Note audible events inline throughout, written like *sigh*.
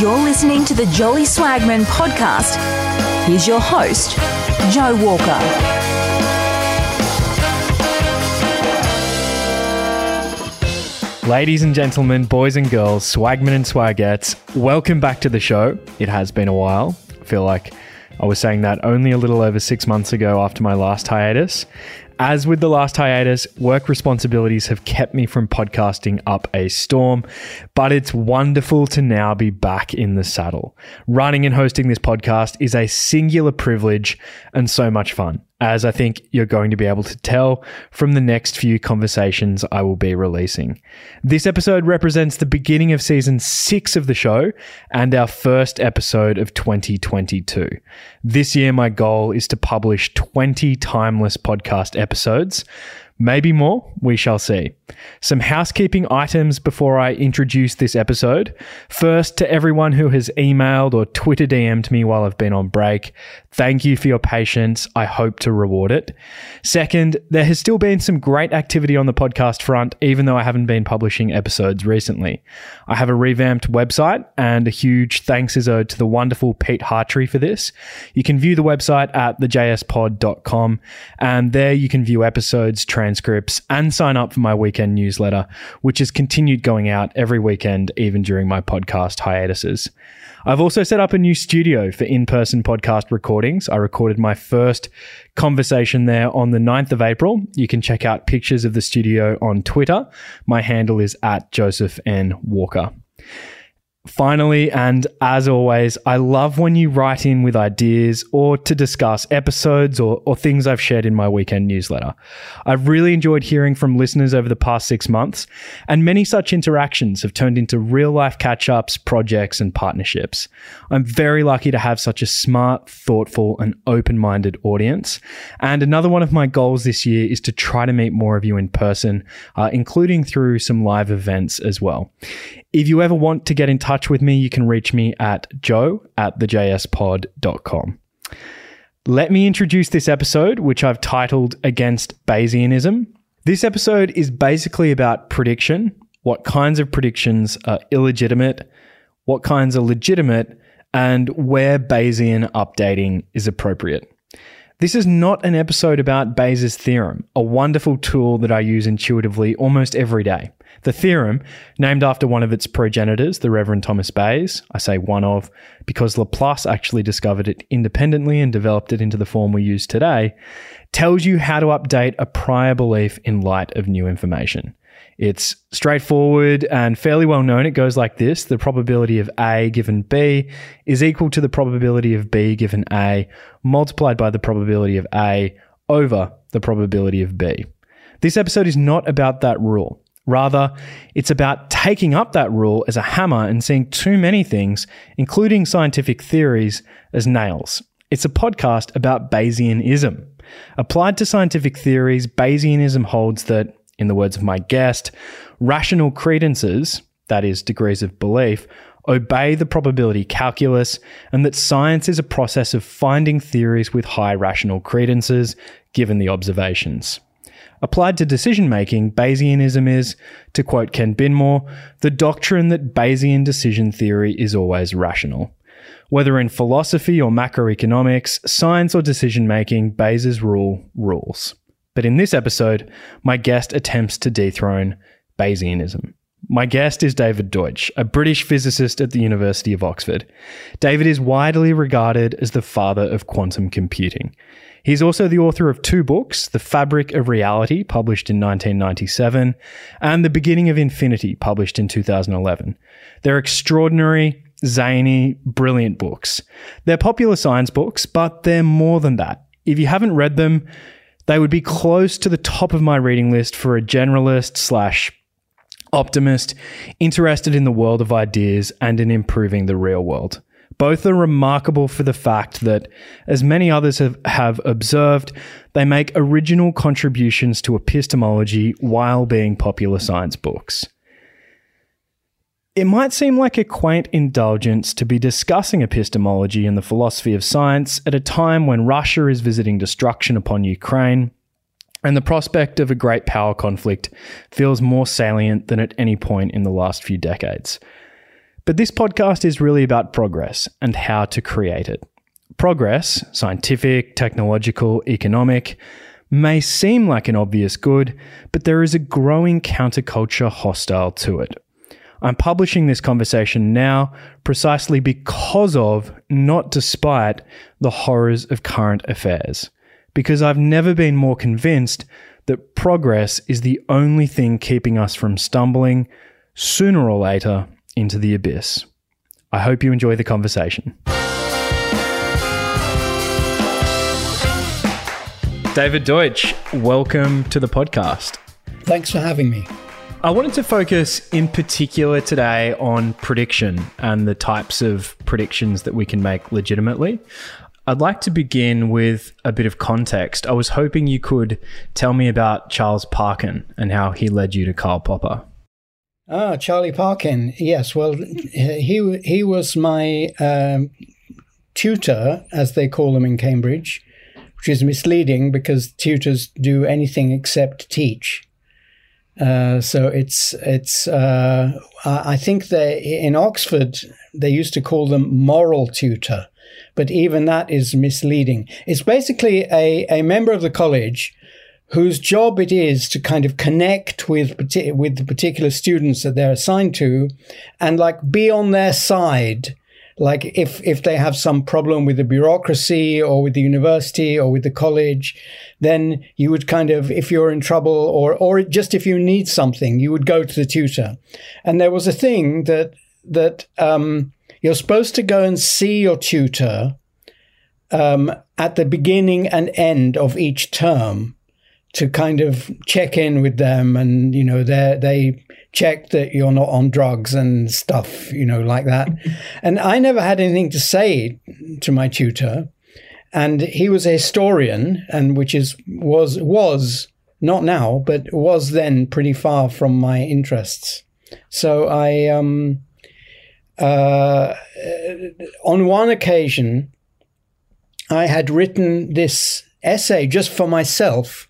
You're listening to the Jolly Swagman podcast. Here's your host, Joe Walker. Ladies and gentlemen, boys and girls, swagmen and swagettes, welcome back to the show. It has been a while. I feel like I was saying that only a little over six months ago after my last hiatus. As with the last hiatus, work responsibilities have kept me from podcasting up a storm, but it's wonderful to now be back in the saddle. Running and hosting this podcast is a singular privilege and so much fun as I think you're going to be able to tell from the next few conversations I will be releasing. This episode represents the beginning of season six of the show and our first episode of 2022. This year, my goal is to publish 20 timeless podcast episodes. Maybe more, we shall see. Some housekeeping items before I introduce this episode. First, to everyone who has emailed or Twitter DM'd me while I've been on break, thank you for your patience. I hope to reward it. Second, there has still been some great activity on the podcast front, even though I haven't been publishing episodes recently. I have a revamped website, and a huge thanks is owed to the wonderful Pete Hartree for this. You can view the website at thejspod.com, and there you can view episodes, transcripts, and sign up for my weekend newsletter, which has continued going out every weekend, even during my podcast hiatuses. I've also set up a new studio for in person podcast recordings. I recorded my first conversation there on the 9th of April. You can check out pictures of the studio on Twitter. My handle is at Joseph N. Walker. Finally, and as always, I love when you write in with ideas or to discuss episodes or, or things I've shared in my weekend newsletter. I've really enjoyed hearing from listeners over the past six months, and many such interactions have turned into real life catch ups, projects, and partnerships. I'm very lucky to have such a smart, thoughtful, and open minded audience. And another one of my goals this year is to try to meet more of you in person, uh, including through some live events as well. If you ever want to get in touch with me, you can reach me at joe at thejspod.com. Let me introduce this episode, which I've titled Against Bayesianism. This episode is basically about prediction, what kinds of predictions are illegitimate, what kinds are legitimate, and where Bayesian updating is appropriate. This is not an episode about Bayes' theorem, a wonderful tool that I use intuitively almost every day. The theorem, named after one of its progenitors, the Reverend Thomas Bayes, I say one of because Laplace actually discovered it independently and developed it into the form we use today, tells you how to update a prior belief in light of new information. It's straightforward and fairly well known. It goes like this the probability of A given B is equal to the probability of B given A multiplied by the probability of A over the probability of B. This episode is not about that rule. Rather, it's about taking up that rule as a hammer and seeing too many things, including scientific theories, as nails. It's a podcast about Bayesianism. Applied to scientific theories, Bayesianism holds that, in the words of my guest, rational credences, that is, degrees of belief, obey the probability calculus, and that science is a process of finding theories with high rational credences given the observations. Applied to decision making, Bayesianism is, to quote Ken Binmore, the doctrine that Bayesian decision theory is always rational. Whether in philosophy or macroeconomics, science or decision making, Bayes' rule rules. But in this episode, my guest attempts to dethrone Bayesianism. My guest is David Deutsch, a British physicist at the University of Oxford. David is widely regarded as the father of quantum computing. He's also the author of two books The Fabric of Reality, published in 1997, and The Beginning of Infinity, published in 2011. They're extraordinary, zany, brilliant books. They're popular science books, but they're more than that. If you haven't read them, they would be close to the top of my reading list for a generalist slash optimist interested in the world of ideas and in improving the real world. Both are remarkable for the fact that, as many others have, have observed, they make original contributions to epistemology while being popular science books. It might seem like a quaint indulgence to be discussing epistemology and the philosophy of science at a time when Russia is visiting destruction upon Ukraine, and the prospect of a great power conflict feels more salient than at any point in the last few decades. But this podcast is really about progress and how to create it. Progress, scientific, technological, economic, may seem like an obvious good, but there is a growing counterculture hostile to it. I'm publishing this conversation now precisely because of, not despite, the horrors of current affairs. Because I've never been more convinced that progress is the only thing keeping us from stumbling, sooner or later, into the abyss. I hope you enjoy the conversation. David Deutsch, welcome to the podcast. Thanks for having me. I wanted to focus in particular today on prediction and the types of predictions that we can make legitimately. I'd like to begin with a bit of context. I was hoping you could tell me about Charles Parkin and how he led you to Karl Popper. Ah, Charlie Parkin. Yes, well, he he was my um, tutor, as they call them in Cambridge, which is misleading because tutors do anything except teach. Uh, so it's it's uh, I think they in Oxford they used to call them moral tutor, but even that is misleading. It's basically a, a member of the college whose job it is to kind of connect with with the particular students that they're assigned to, and like be on their side like if if they have some problem with the bureaucracy or with the university or with the college then you would kind of if you're in trouble or or just if you need something you would go to the tutor. And there was a thing that that um, you're supposed to go and see your tutor um, at the beginning and end of each term to kind of check in with them and you know they they check that you're not on drugs and stuff you know like that. *laughs* And i never had anything to say to my tutor. And he was a historian and which is was was not now but was then pretty far from my interests. So i um uh on one occasion i had written this essay just for myself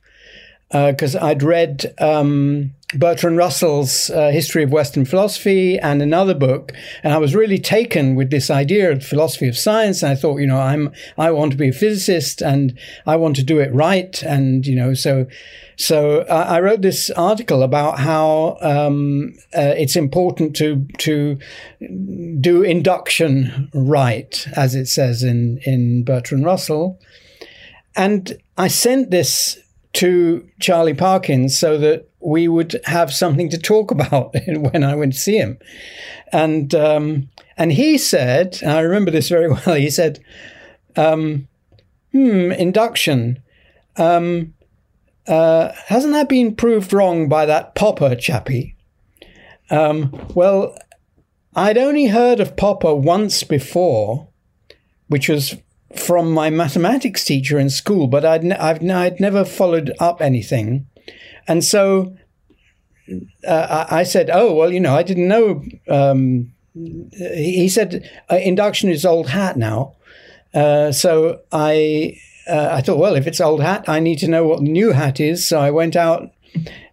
because uh, I'd read um, Bertrand Russell's uh, History of Western Philosophy and another book, and I was really taken with this idea of philosophy of science. And I thought, you know, I'm I want to be a physicist, and I want to do it right, and you know, so so uh, I wrote this article about how um, uh, it's important to to do induction right, as it says in in Bertrand Russell, and I sent this to Charlie Parkins so that we would have something to talk *laughs* about *laughs* when I went to see him. And um, and he said, and I remember this very *laughs* well. He said, um, "Hmm, induction. Um, uh, hasn't that been proved wrong by that Popper chappie?" Um, well, I'd only heard of Popper once before, which was from my mathematics teacher in school, but I'd, n- I've, n- I'd never followed up anything. And so uh, I said, oh, well, you know, I didn't know. Um, he said, uh, induction is old hat now. Uh, so I, uh, I thought, well, if it's old hat, I need to know what new hat is. So I went out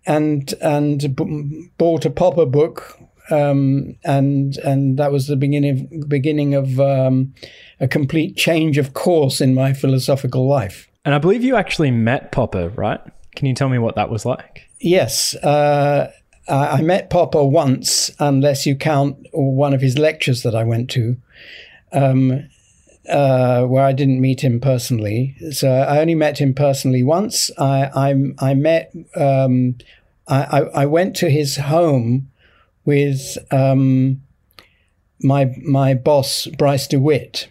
and and b- bought a Popper book, um, and and that was the beginning of, beginning of um, a complete change of course in my philosophical life. And I believe you actually met Popper, right? Can you tell me what that was like? Yes. Uh, I met Popper once, unless you count one of his lectures that I went to, um, uh, where I didn't meet him personally. So I only met him personally once. I I, I met um, I, I went to his home with um, my my boss Bryce DeWitt,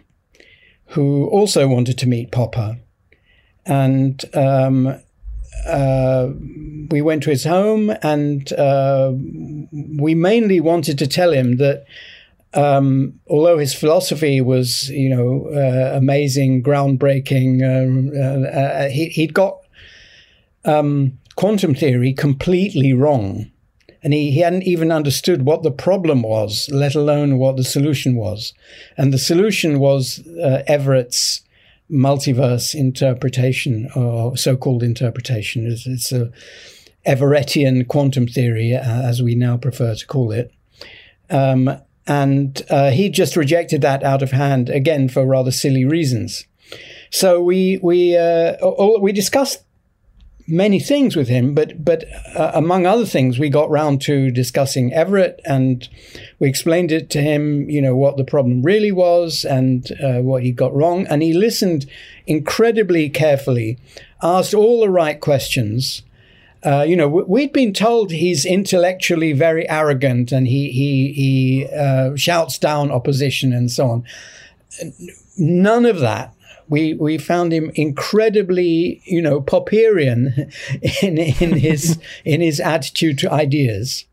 who also wanted to meet Popper. And um, uh, we went to his home, and uh, we mainly wanted to tell him that um, although his philosophy was, you know, uh, amazing, groundbreaking, uh, uh, uh, he, would got um, quantum theory completely wrong and he, he hadn't even understood what the problem was, let alone what the solution was. And the solution was uh, Everett's multiverse interpretation, or so-called interpretation. It's, it's a Everettian quantum theory, uh, as we now prefer to call it. Um, and uh, he just rejected that out of hand again for rather silly reasons. So we we uh, all, we discussed many things with him, but but uh, among other things, we got round to discussing Everett, and we explained it to him, you know, what the problem really was and uh, what he got wrong, and he listened incredibly carefully, asked all the right questions. Uh, you know, we'd been told he's intellectually very arrogant and he he he uh, shouts down opposition and so on. None of that we we found him incredibly, you know, Popperian *laughs* in in his *laughs* in his attitude to ideas.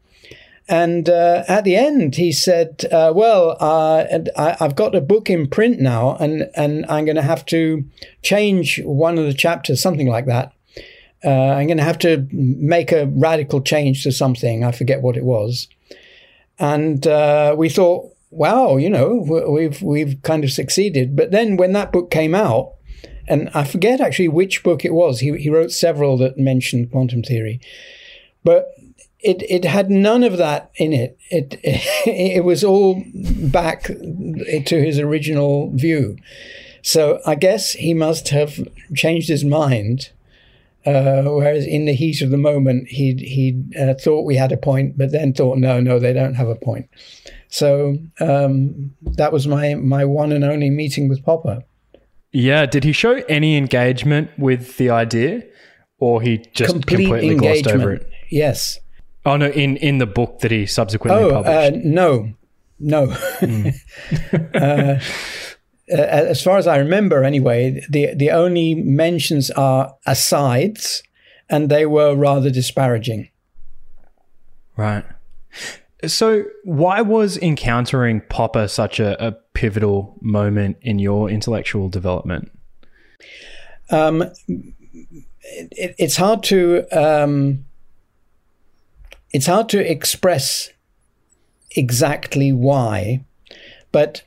And uh, at the end, he said, uh, "Well, uh, I, have got a book in print now, and and I'm going to have to change one of the chapters, something like that. Uh, I'm going to have to make a radical change to something. I forget what it was." And uh, we thought, wow, you know, we've we've kind of succeeded. But then when that book came out, and I forget actually which book it was. He he wrote several that mentioned quantum theory, but it it had none of that in it. It *laughs* it was all back to his original view. So I guess he must have changed his mind. Uh, whereas in the heat of the moment, he he uh, thought we had a point, but then thought, no, no, they don't have a point. So um, that was my my one and only meeting with Popper. Yeah, did he show any engagement with the idea, or he just Complete completely engagement. glossed over it? Yes. Oh no! In in the book that he subsequently oh, published. Uh, no, no. Mm. *laughs* uh, as far as I remember, anyway, the the only mentions are asides, and they were rather disparaging. Right. So, why was encountering Popper such a, a pivotal moment in your intellectual development? Um, it, it's hard to um, it's hard to express exactly why, but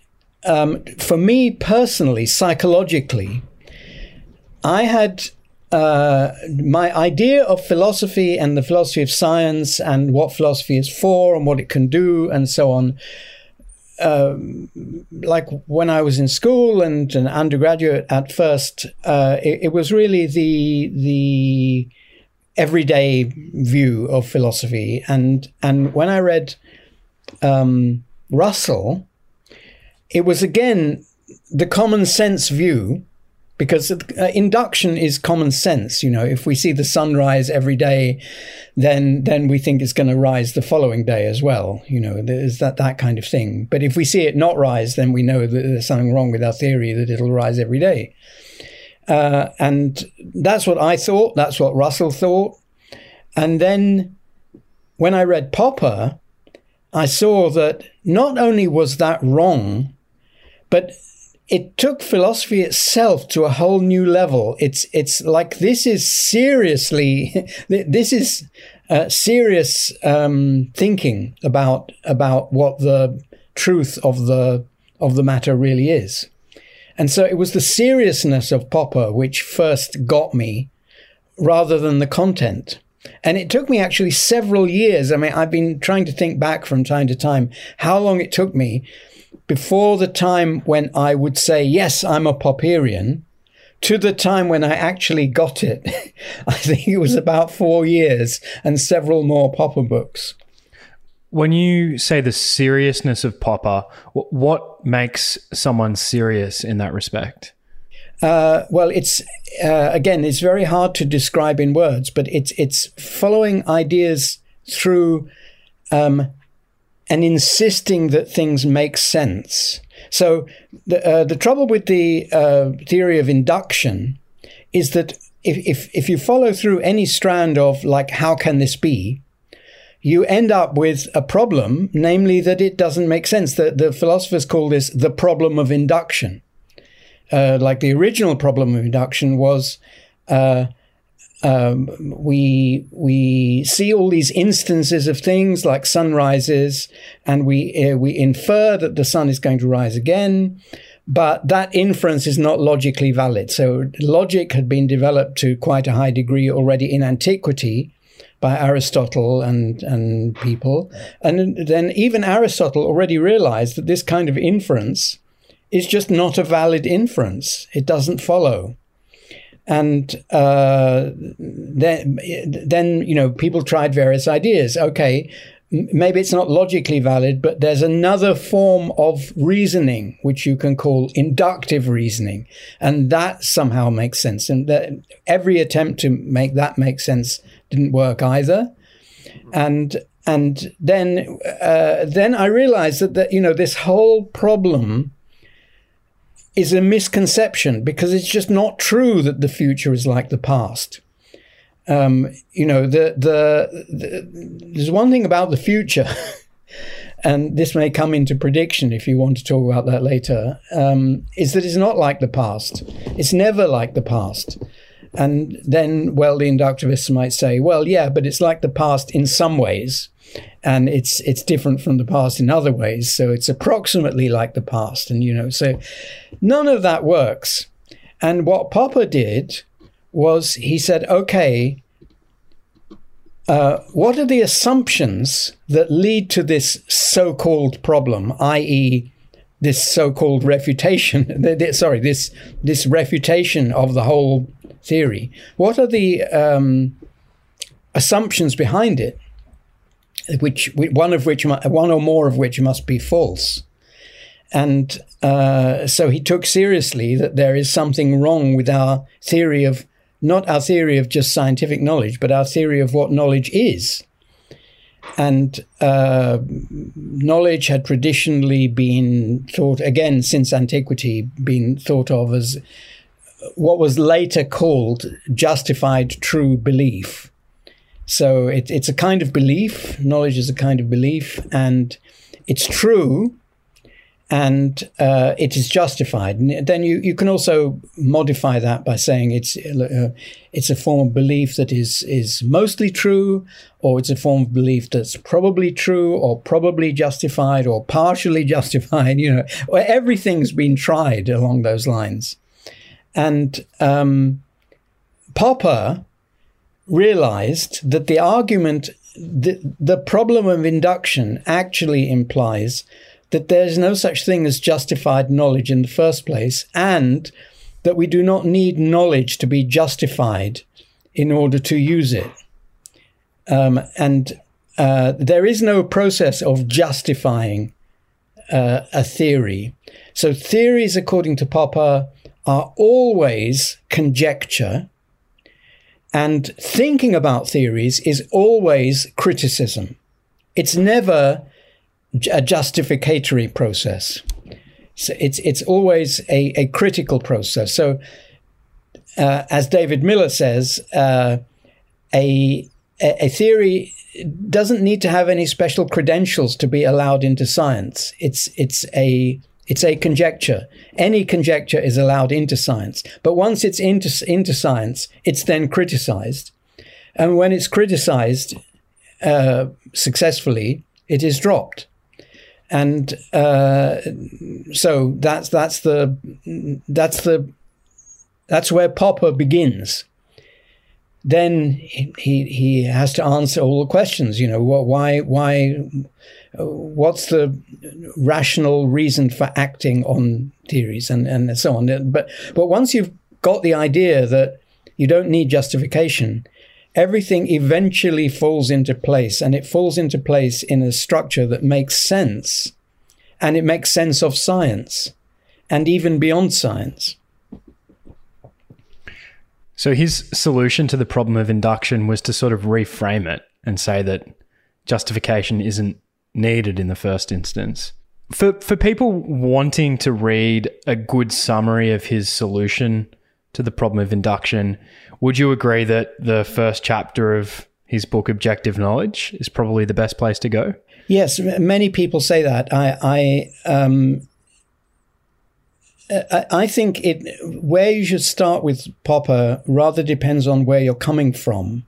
um, for me personally, psychologically, I had uh, my idea of philosophy and the philosophy of science and what philosophy is for and what it can do and so on. Um, like when I was in school and an undergraduate at first, uh, it, it, was really the the everyday view of philosophy. And and when I read um, Russell, it was again the common sense view because uh, induction is common sense. You know, if we see the sun rise every day, then then we think it's going to rise the following day as well. You know, there's that that kind of thing. But if we see it not rise, then we know that there's something wrong with our theory that it'll rise every day. Uh, and that's what I thought. That's what Russell thought. And then when I read Popper, I saw that not only was that wrong, but it took philosophy itself to a whole new level. It's it's like this is seriously *laughs* this is uh, serious um, thinking about about what the truth of the of the matter really is. And so it was the seriousness of Popper which first got me, rather than the content. And it took me actually several years. I mean, I've been trying to think back from time to time how long it took me before the time when I would say, yes, I'm a Popperian, to the time when I actually got it. *laughs* I think it was about four years and several more Popper books. When you say the seriousness of Popper, what makes someone serious in that respect? Uh, well, it's uh, again, it's very hard to describe in words, but it's it's following ideas through um, and insisting that things make sense. So the uh, the trouble with the uh, theory of induction is that if, if if you follow through any strand of like how can this be, you end up with a problem, namely that it doesn't make sense. The the philosophers call this the problem of induction. Uh, like the original problem of induction was. Uh, um, we we see all these instances of things like sunrises, and we uh, we infer that the sun is going to rise again, but that inference is not logically valid. So logic had been developed to quite a high degree already in antiquity by Aristotle and and people, and then even Aristotle already realized that this kind of inference is just not a valid inference. It doesn't follow. And uh, then, then you know, people tried various ideas. Okay, maybe it's not logically valid, but there's another form of reasoning which you can call inductive reasoning, and that somehow makes sense. And every attempt to make that make sense didn't work either. And and then uh, then I realized that that you know this whole problem is a misconception because it's just not true that the future is like the past. Um, you know, the, the, the, there's one thing about the future, *laughs* and this may come into prediction if you want to talk about that later, um, is that it's not like the past. It's never like the past. And then, well, the inductivists might say, well, yeah, but it's like the past in some ways, and it's it's different from the past in other ways. So it's approximately like the past, and you know, so none of that works. And what Popper did was he said, okay, uh, what are the assumptions that lead to this so-called problem, i.e., this so-called refutation? *laughs* sorry, this this refutation of the whole theory. What are the um, assumptions behind it? Which one of which one or more of which must be false, and uh, so he took seriously that there is something wrong with our theory of not our theory of just scientific knowledge, but our theory of what knowledge is. And uh, knowledge had traditionally been thought, again, since antiquity, been thought of as what was later called justified true belief. So it, it's a kind of belief, knowledge is a kind of belief, and it's true and uh, it is justified. And then you, you can also modify that by saying it's uh, it's a form of belief that is is mostly true, or it's a form of belief that's probably true, or probably justified, or partially *laughs* justified. You know, everything's been tried along those lines, and um, Popper realized that the argument, the, the problem of induction, actually implies that there's no such thing as justified knowledge in the first place, and that we do not need knowledge to be justified in order to use it. Um, and uh, there is no process of justifying uh, a theory. So, theories, according to Popper, are always conjecture, and thinking about theories is always criticism. It's never a justificatory process. So it's it's always a, a critical process. So, uh, as David Miller says, uh, a a theory doesn't need to have any special credentials to be allowed into science. It's it's a it's a conjecture. Any conjecture is allowed into science, but once it's into into science, it's then criticized, and when it's criticized uh, successfully, it is dropped and uh, so that's that's the that's the that's where Popper begins. Then he he has to answer all the questions. You know, why why what's the rational reason for acting on theories and and so on. But but once you've got the idea that you don't need justification, everything eventually falls into place and it falls into place in a structure that makes sense and it makes sense of science and even beyond science. So his solution to the problem of induction was to sort of reframe it and say that justification isn't needed in the first instance. For for people wanting to read a good summary of his solution to the problem of induction, would you agree that the first chapter of his book, Objective Knowledge, is probably the best place to go? Yes, many people say that. I, I, um, I think it where you should start with Popper rather depends on where you're coming from,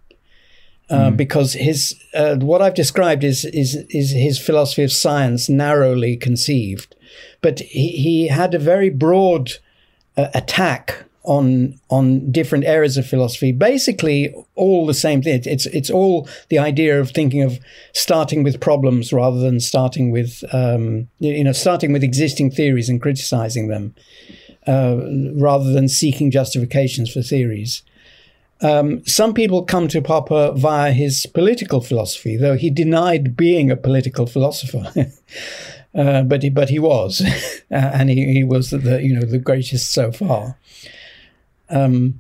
uh, mm. because his uh, what I've described is is is his philosophy of science narrowly conceived, but he, he had a very broad uh, attack on on different areas of philosophy. Basically, all the same thing. It's it's all the idea of thinking of starting with problems rather than starting with um, you know starting with existing theories and criticizing them, uh, rather than seeking justifications for theories. Um, some people come to Popper via his political philosophy, though he denied being a political philosopher. *laughs* uh, but he, but he was, *laughs* and he, he was the you know the greatest so far. Um,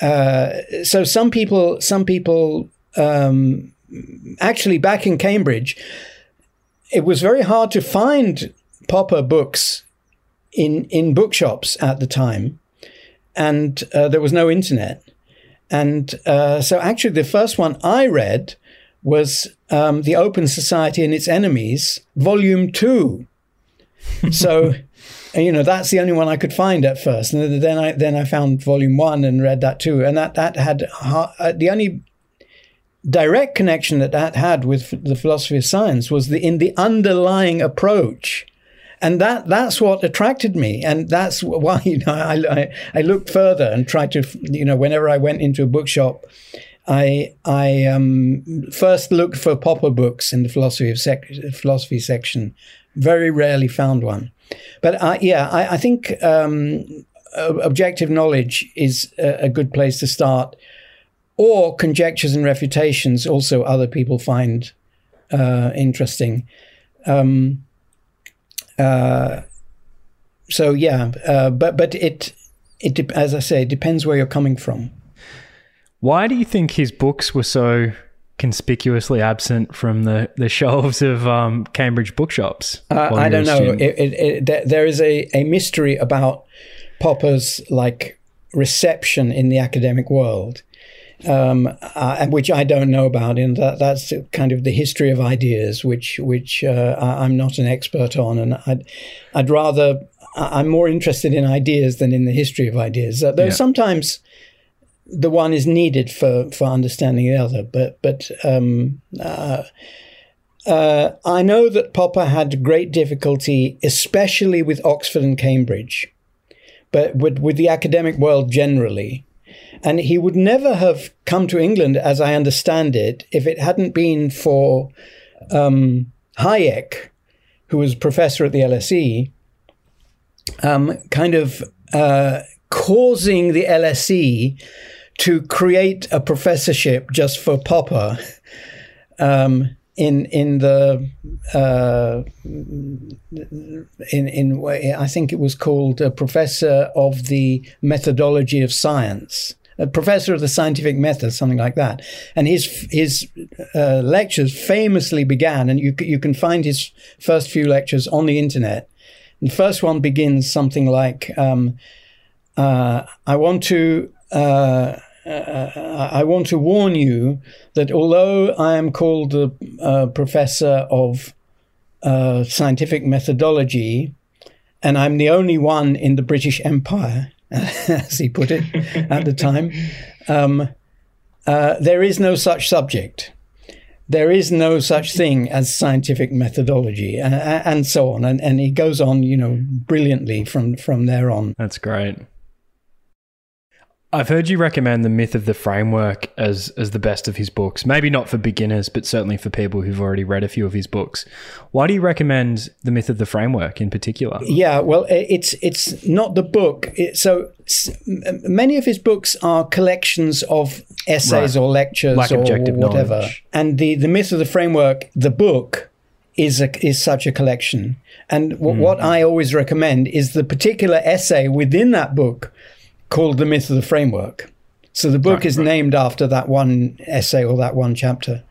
uh, so some people some people um, actually back in Cambridge, it was very hard to find Popper books in in bookshops at the time, and uh, there was no internet. And uh, so, actually, the first one I read was um, The Open Society and Its Enemies, Volume 2. *laughs* so, you know, that's the only one I could find at first. And then I, then I found Volume 1 and read that too. And that, that had uh, the only direct connection that that had with the philosophy of science was the, in the underlying approach and that that's what attracted me, and that's *laughs* why you know I, I, I looked further and tried to you know whenever I went into a bookshop, I I um, first looked for Popper books in the philosophy of sec- philosophy section. Very rarely found one, but uh, yeah, I, I think um, objective knowledge is a, a, good place to start, or conjectures and refutations. Also, other people find uh, interesting. Um, uh, so yeah, uh, but but it it as I say, it depends where you're coming from. Why do you think his books were so conspicuously absent from the, the shelves of um, Cambridge bookshops? Uh, I don't know. It, it, it, there is a, a mystery about Popper's like reception in the academic world um, uh, which I don't know about, and that, that's kind of the history of ideas, which which uh, I'm not an expert on, and I'd I'd rather I'm more interested in ideas than in the history of ideas. Uh, though yeah. sometimes the one is needed for for understanding the other, but but um, uh, uh, I know that Popper had great difficulty, especially with Oxford and Cambridge, but with with the academic world generally. And he would never have come to England, as I understand it, if it hadn't been for um, Hayek, who was professor at the LSE, um, kind of uh, causing the LSE to create a professorship just for Popper. Um, in in the uh, in in I think it was called a professor of the methodology of science, a professor of the scientific method, something like that. And his his uh, lectures famously began, and you you can find his first few lectures on the internet. And the first one begins something like, um, uh, "I want to." Uh, I want to warn you that although I am called the uh, professor of uh, scientific methodology, and I'm the only one in the British Empire *laughs* as he put it at the time, um, uh, there is no such subject. There is no such thing as scientific methodology, and, and so on. And, and he goes on, you know, brilliantly from, from there on. That's great. I've heard you recommend The Myth of the Framework as as the best of his books. Maybe not for beginners, but certainly for people who've already read a few of his books. Why do you recommend The Myth of the Framework in particular? Yeah, well, it's it's not the book. So many of his books are collections of essays right. or lectures like or whatever. Knowledge. And the the Myth of the Framework, the book, is a, is such a collection. And w- mm. what I always recommend is the particular essay within that book called The Myth of the Framework. So the book right, is right. named after that one essay or that one chapter.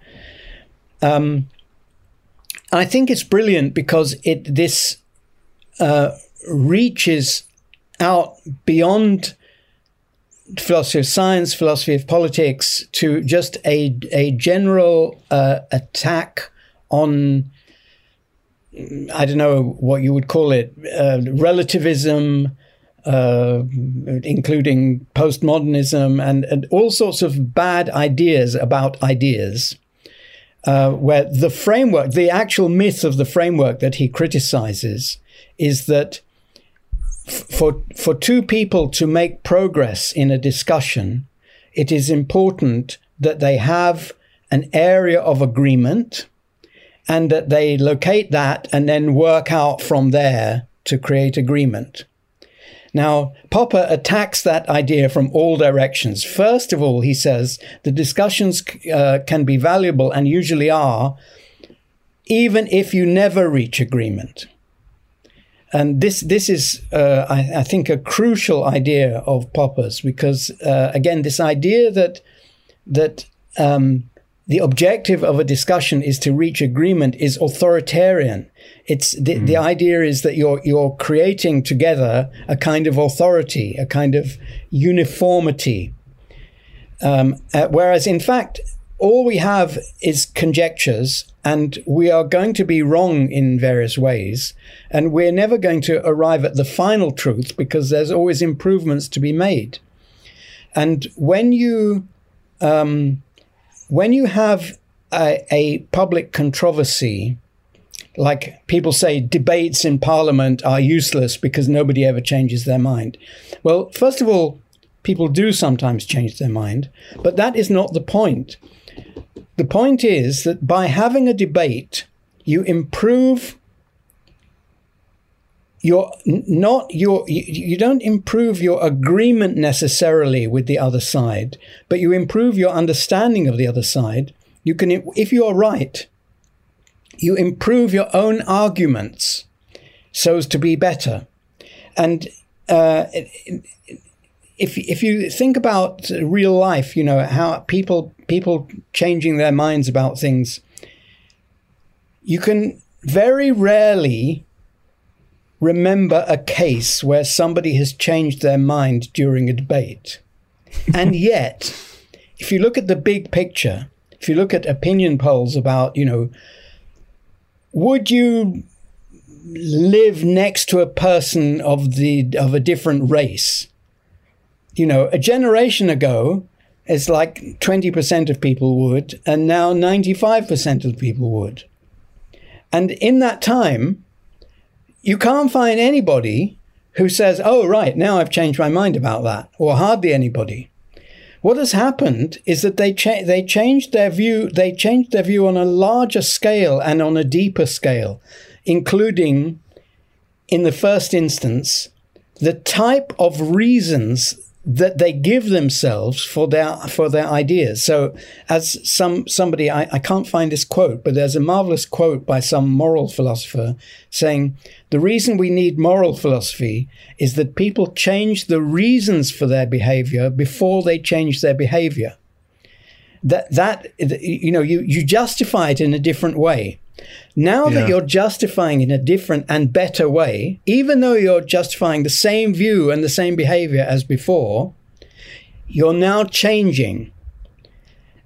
Um, I think it's brilliant because it this uh, reaches out beyond philosophy of science, philosophy of politics, to just a a general uh, attack on I don't know what you would call it uh, relativism, uh, including postmodernism and, and all sorts of bad ideas about ideas, uh, where the framework, the actual myth of the framework that he criticizes, is that for for two people to make progress in a discussion, it is important that they have an area of agreement and that they locate that and then work out from there to create agreement. Now, Popper attacks that idea from all directions. First of all, he says the discussions uh, can be valuable and usually are, even if you never reach agreement. And this this is, uh, I, I, think, a crucial idea of Popper's because, uh, again, this idea that that um, the objective of a discussion is to reach agreement is authoritarian. It's the, mm. the idea is that you're you're creating together a kind of authority, a kind of uniformity. Um, uh, whereas, in fact, all we have is conjectures, and we are going to be wrong in various ways, and we're never going to arrive at the final truth because there's always improvements to be made. And when you um, when you have a, a public controversy, like people say debates in parliament are useless because nobody ever changes their mind. Well, first of all, people do sometimes change their mind, but that is not the point. The point is that by having a debate, you improve your not your you, you don't improve your agreement necessarily with the other side but you improve your understanding of the other side. You can if you are right you improve your own arguments so as to be better. And uh, if if you think about real life you know how people people changing their minds about things you can very rarely remember a case where somebody has changed their mind during a debate. and *laughs* yet, if you look at the big picture, if you look at opinion polls about, you know, would you live next to a person of the of a different race? You know, a generation ago, it's like 20% of people would, and now 95% of people would. And in that time, you can't find anybody who says, oh, right, now I've changed my mind about that, or hardly anybody. What has happened is that they, cha- they changed their view, they changed their view on a larger scale and on a deeper scale, including, in the first instance, the type of reasons that they give themselves for their for their ideas. So, as some somebody, I, I can't find this quote, but there's a marvelous quote by some moral philosopher saying, "The reason we need moral philosophy is that people change the reasons for their behavior before they change their behavior." That that you know, you you justify it in a different way. Now yeah. that you're justifying in a different and better way, even though you're justifying the same view and the same behavior as before, you're now changing.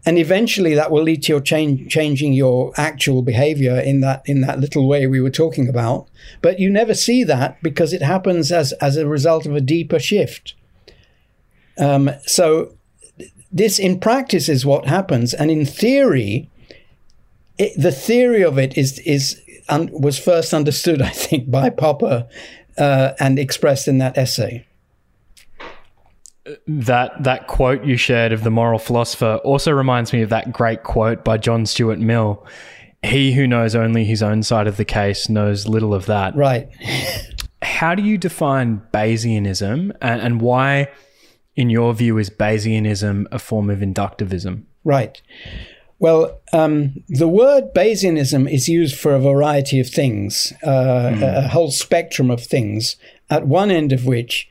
And eventually that will lead to your change, changing your actual behavior in that in that little way we were talking about. But you never see that because it happens as, as a result of a deeper shift. Um, so this in practice is what happens. And in theory, it, the theory of it is is um, was first understood, *laughs* I think, by Popper uh, and expressed in that essay. That that quote you shared of the moral philosopher also reminds me of that great quote by John Stuart Mill. He who knows only his own side of the case knows little of that. Right. How do you define Bayesianism and, and why, in your view, is Bayesianism a form of inductivism? Right. Well, um, the word Bayesianism is used for a variety of things, uh, mm. a, whole spectrum of things, at one end of which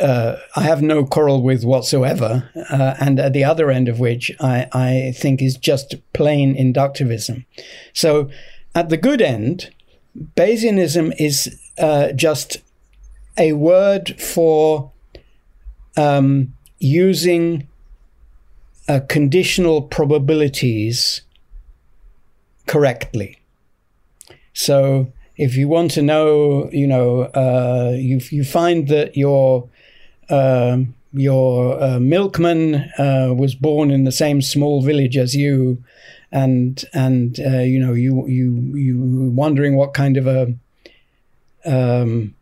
uh, I have no quarrel with whatsoever, uh, and at the other end of which I, I think is just plain inductivism. So, at the good end, Bayesianism is uh, just a word for um, using uh, conditional probabilities correctly. So if you want to know, you know, uh, you you find that your uh, your uh, milkman uh, was born in the same small village as you, and and uh, you know you you you wondering what kind of a um,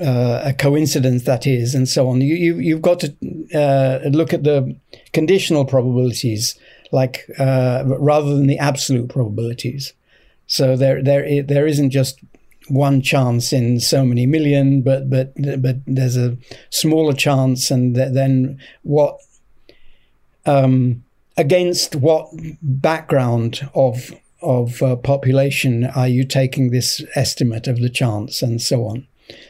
uh, a coincidence that is, and so on. You, you you've got to uh, look at the conditional probabilities, like uh, rather than the absolute probabilities. So there there there isn't just one chance in so many million, but but but there's a smaller chance, and th- then what? Um, against what background of of uh, population are you taking this estimate of the chance, and so on?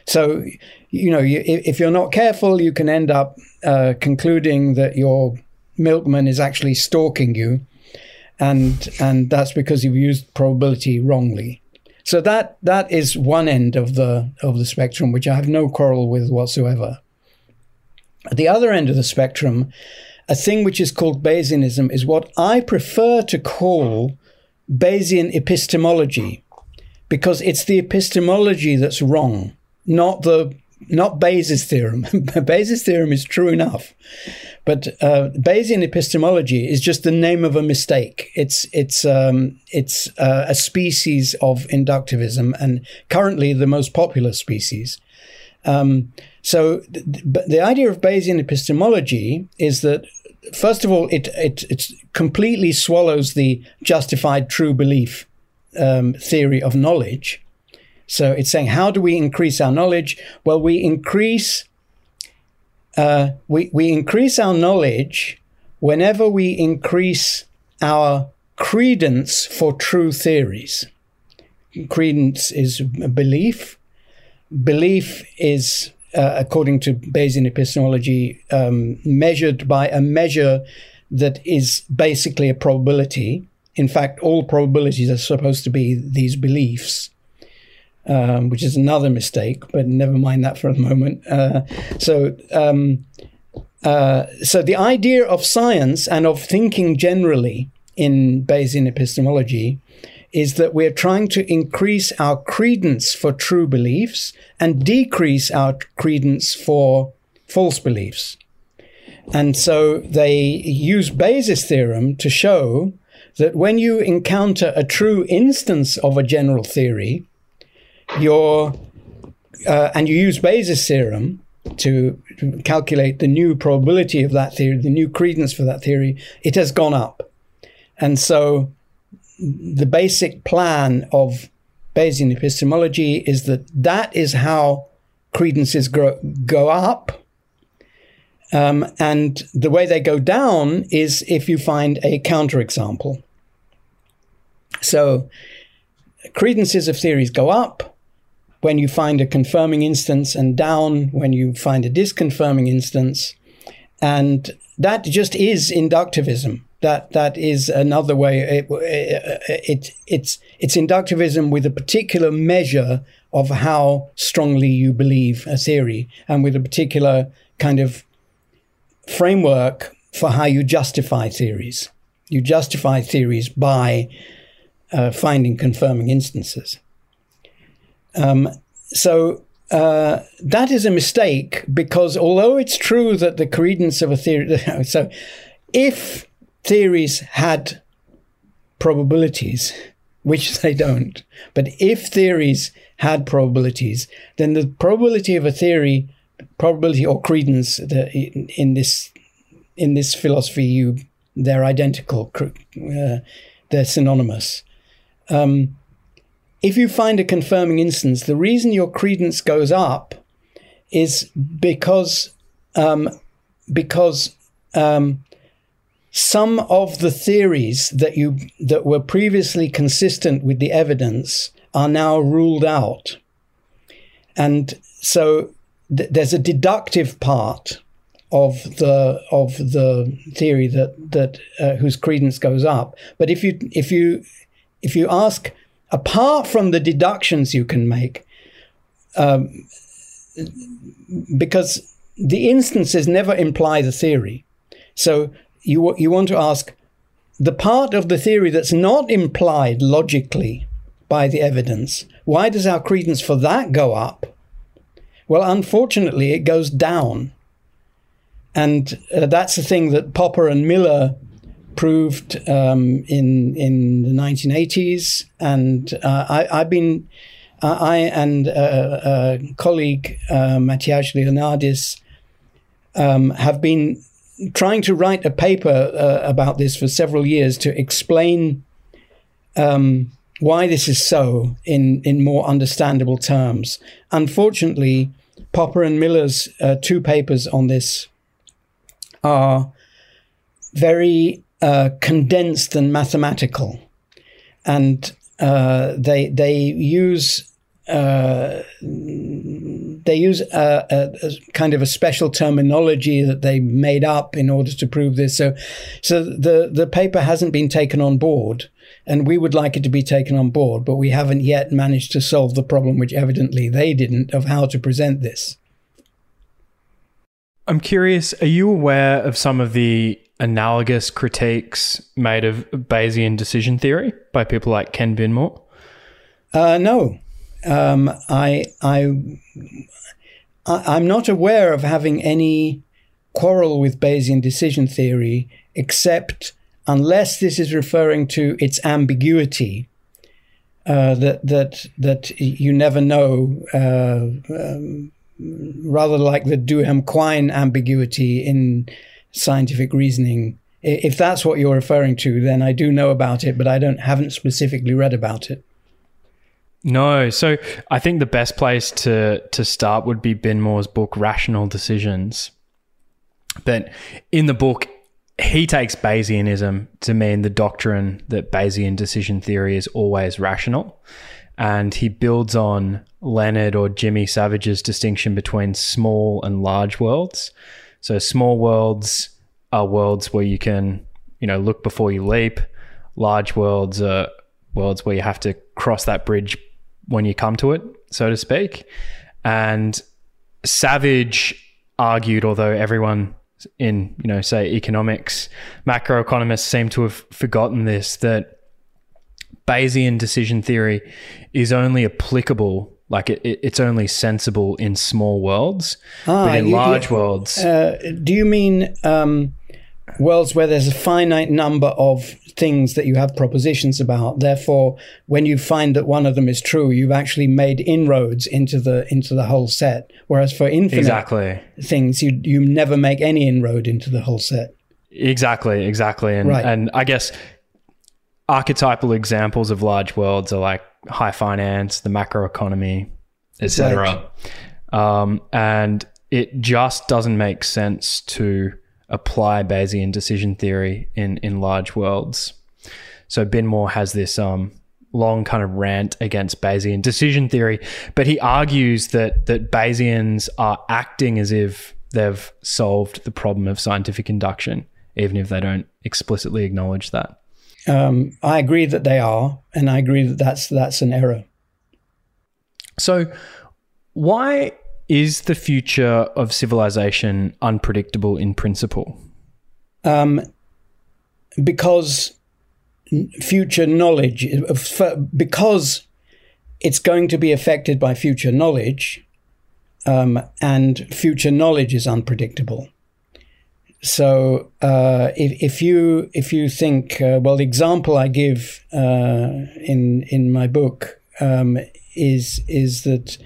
So, you know, you, if you're not careful, you can end up uh, concluding that your milkman is actually stalking you, and and that's because you've used probability wrongly. So that that is one end of the of the spectrum, which I have no quarrel with whatsoever. At the other end of the spectrum, a thing which is called Bayesianism is what I prefer to call Bayesian epistemology, because it's the epistemology that's wrong, not the not Bayes' theorem. *laughs* Bayes' theorem is true enough, but uh, Bayesian epistemology is just the name of a mistake. It's it's um, it's uh, a species of inductivism, and currently the most popular species. Um, so th- the idea of Bayesian epistemology is that first of all, it it it completely swallows the justified true belief um, theory of knowledge so it's saying, how do we increase our knowledge? Well, we increase uh, we we increase our knowledge whenever we increase our credence for true theories. Credence is belief. Belief is, uh, according to Bayesian epistemology, um, measured by a measure that is basically a probability. In fact, all probabilities are supposed to be these beliefs um, which is another mistake, but never mind that for a moment. Uh, so, um, uh, so the idea of science and of thinking generally in Bayesian epistemology is that we're trying to increase our credence for true beliefs and decrease our credence for false beliefs. And so they use Bayes' theorem to show that when you encounter a true instance of a general theory, your uh, and you use Bayes' theorem to calculate the new probability of that theory, the new credence for that theory, it has gone up. And so the basic plan of Bayesian epistemology is that that is how credences grow, go up. Um, and the way they go down is if you find a counterexample. So credences of theories go up when you find a confirming instance and down when you find a disconfirming instance. And that just is inductivism. That that is another way. It, it, it's it's inductivism with a particular measure of how strongly you believe a theory, and with a particular kind of framework for how you justify theories. You justify theories by uh, finding confirming instances. Um, so uh, that is a mistake because although it's true that the credence of a theory, *laughs* so if theories had probabilities, which they don't, but if theories had probabilities, then the probability of a theory, probability or credence in, in this in this philosophy, you they're identical, uh, they're synonymous. Um, if you find a confirming instance, the reason your credence goes up is because um, because um, some of the theories that you that were previously consistent with the evidence are now ruled out, and so th- there's a deductive part of the of the theory that that uh, whose credence goes up. But if you if you if you ask apart from the deductions you can make, um, because the instances never imply the theory. So you, you want to ask the part of the theory that's not implied logically by the evidence, why does our credence for that go up? Well, unfortunately, it goes down. And uh, that's the thing that Popper and Miller proved um, in in the 1980s, and uh, I, have been I and uh, a colleague uh, Matjaž Leonardis um, have been trying to write a paper uh, about this for several years to explain um, why this is so in, in more understandable terms. Unfortunately, Popper and Miller's uh, two papers on this are very uh, condensed and mathematical, and uh, they they use uh, they use a, a, a, kind of a special terminology that they made up in order to prove this. So, so the the paper hasn't been taken on board, and we would like it to be taken on board, but we haven't yet managed to solve the problem, which evidently they didn't, of how to present this. I'm curious. Are you aware of some of the analogous critiques made of Bayesian decision theory by people like Ken Binmore? Uh, no, um, I, I, I'm not aware of having any quarrel with Bayesian decision theory, except unless this is referring to its ambiguity. Uh, that that that you never know, uh, um, rather like the Duhem Quine ambiguity in scientific reasoning. If that's what you're referring to, then I do know about it, but I don't haven't specifically read about it. No, so I think the best place to to start would be Binmore's book Rational Decisions. But in the book, he takes Bayesianism to mean the doctrine that Bayesian decision theory is always rational. And he builds on Leonard or Jimmy Savage's distinction between small and large worlds. So small worlds are worlds where you can, you know, look before you leap. Large worlds are worlds where you have to cross that bridge when you come to it, so to speak. And Savage argued, although everyone in, you know, say economics, macroeconomists seem to have forgotten this, that Bayesian decision theory is only applicable like it, it, it's only sensible in small worlds, ah, but in you, large you, worlds. Uh, do you mean um, worlds where there's a finite number of things that you have propositions about. Therefore, when you find that one of them is true, you've actually made inroads into the into the whole set. Whereas for infinite exactly. things, you you never make any inroad into the whole set. Exactly, exactly, and right. and I guess archetypal examples of large worlds are like high finance, the macroeconomy, etc. Um, and it just doesn't make sense to apply Bayesian decision theory in in large worlds. So Binmore has this um, long kind of rant against Bayesian decision theory, but he argues that that Bayesians are acting as if they've solved the problem of scientific induction, even if they don't explicitly acknowledge that. Um, I agree that they are, and I agree that that's that's an error. So, why is the future of civilization unpredictable in principle? Um, because future knowledge, because it's going to be affected by future knowledge, um, and future knowledge is unpredictable. So uh, if, if you if you think uh, well, the example I give uh, in in my book um, is is that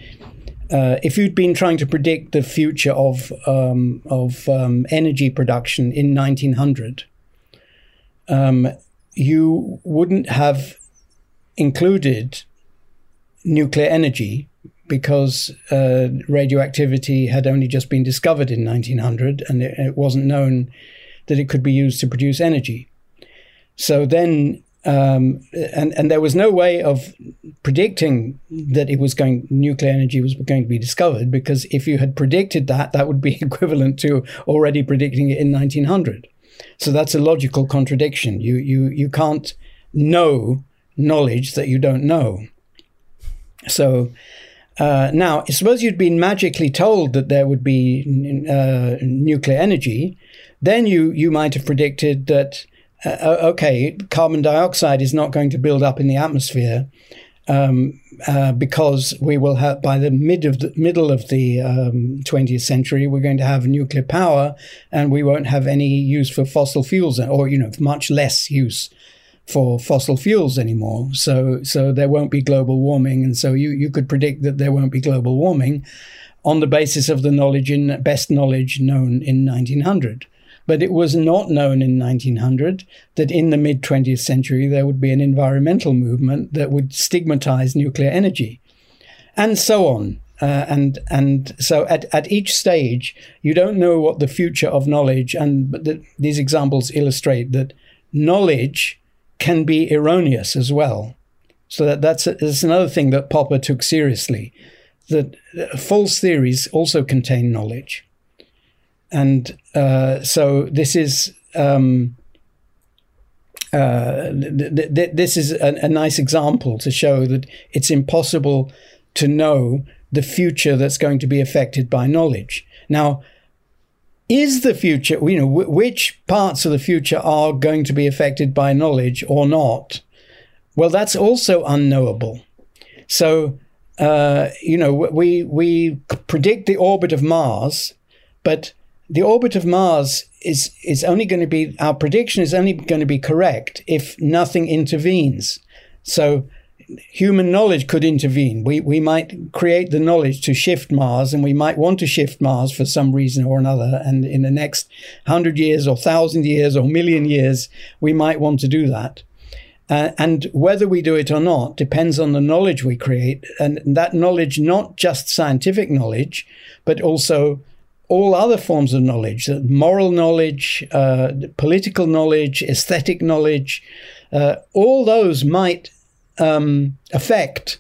uh, if you'd been trying to predict the future of um, of um, energy production in 1900, um, you wouldn't have included nuclear energy because uh, radioactivity had only just been discovered in 1900 and it, it wasn't known that it could be used to produce energy. So then um, and and there was no way of predicting that it was going nuclear energy was going to be discovered because if you had predicted that, that would be *laughs* equivalent to already predicting it in 1900. So that's a logical contradiction. You you you can't know knowledge that you don't know. So. Uh, now, suppose you'd been magically told that there would be uh, nuclear energy, then you you might have predicted that uh, okay, carbon dioxide is not going to build up in the atmosphere um, uh, because we will have by the mid of the middle of the um, 20th century we're going to have nuclear power and we won't have any use for fossil fuels or you know much less use for fossil fuels anymore. So so there won't be global warming, and so you you could predict that there won't be global warming on the basis of the knowledge in best knowledge known in 1900. But it was not known in 1900 that in the mid 20th century there would be an environmental movement that would stigmatize nuclear energy, and so on. Uh, and and so at, at each stage, you don't know what the future of knowledge, and the, these examples illustrate that knowledge can be erroneous as well. So that, that's, a, that's another thing that Popper took seriously, that false theories also contain knowledge. And uh, so this is um, uh, th- th- this is a, a nice example to show that it's impossible to know the future that's going to be affected by knowledge. Now, is the future, you know, w- which parts of the future are going to be affected by knowledge or not? Well, that's also unknowable. So, uh, you know, we we predict the orbit of Mars, but the orbit of Mars is is only going to be our prediction is only going to be correct if nothing intervenes. So human knowledge could intervene. We, we might create the knowledge to shift Mars, and we might want to shift Mars for some reason or another. And in the next hundred years, or thousand years, or million years, we might want to do that. Uh, and whether we do it or not depends on the knowledge we create. And that knowledge, not just scientific knowledge, but also all other forms of knowledge moral knowledge, uh, political knowledge, aesthetic knowledge. Uh, all those might um, affect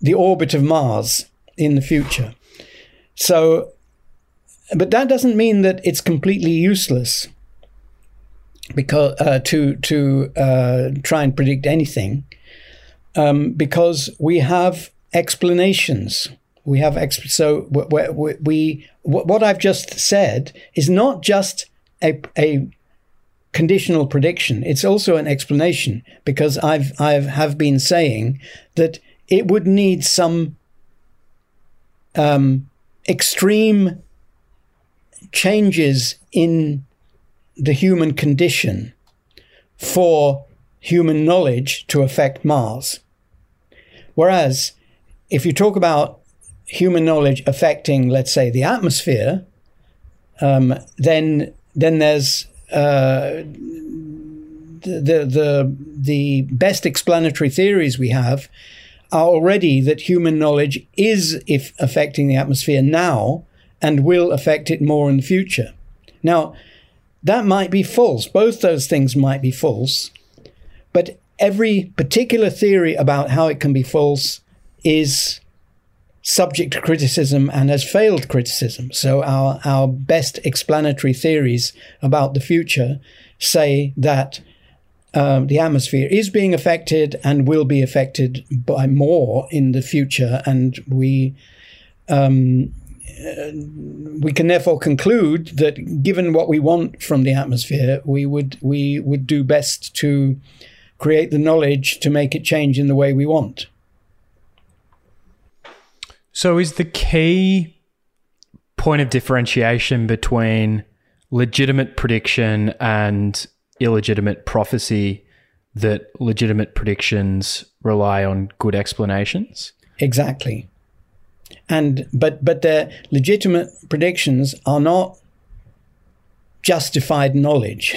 the orbit of Mars in the future. So, but that doesn't mean that it's completely useless because uh, to to uh, try and predict anything, um, because we have explanations. We have exp- so we, we, we what I've just said is not just a, a conditional prediction. It's also an explanation because I've I've have been saying that it would need some um, extreme changes in the human condition for human knowledge to affect Mars. Whereas, if you talk about human knowledge affecting, let's say, the atmosphere, um, then then there's uh, the the the best explanatory theories we have are already that human knowledge is if affecting the atmosphere now and will affect it more in the future. Now, that might be false. Both those things might be false, but every particular theory about how it can be false is subject to criticism and has failed criticism. So our, our best explanatory theories about the future say that um, the atmosphere is being affected and will be affected by more in the future, and we um, uh, we can therefore conclude that given what we want from the atmosphere, we would we would do best to create the knowledge to make it change in the way we want. So, is the key point of differentiation between legitimate prediction and illegitimate prophecy that legitimate predictions rely on good explanations? Exactly. And but but the legitimate predictions are not justified knowledge.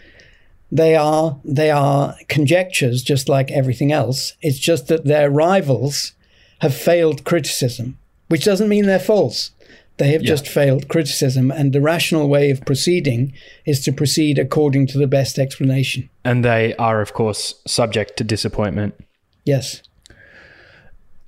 *laughs* they are they are conjectures just like everything else. It's just that their rivals have failed criticism, which doesn't mean they're false. They have yeah. just failed criticism, and the rational way of proceeding is to proceed according to the best explanation. And they are, of course, subject to disappointment. Yes.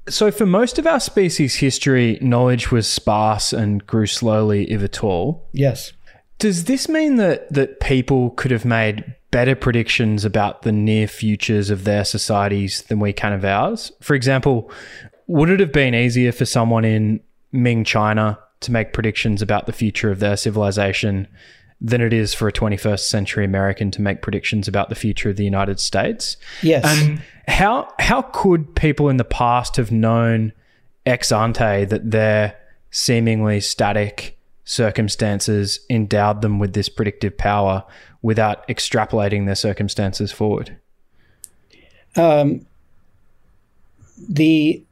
So, for most of our species' history, knowledge was sparse and grew slowly, if at all. Yes. Does this mean that, that people could have made better predictions about the near futures of their societies than we can of ours? For example, would it have been easier for someone in Ming China to make predictions about the future of their civilization than it is for a 21st century American to make predictions about the future of the United States? Yes. And how how could people in the past have known ex ante that their seemingly static circumstances endowed them with this predictive power without extrapolating their circumstances forward? um, the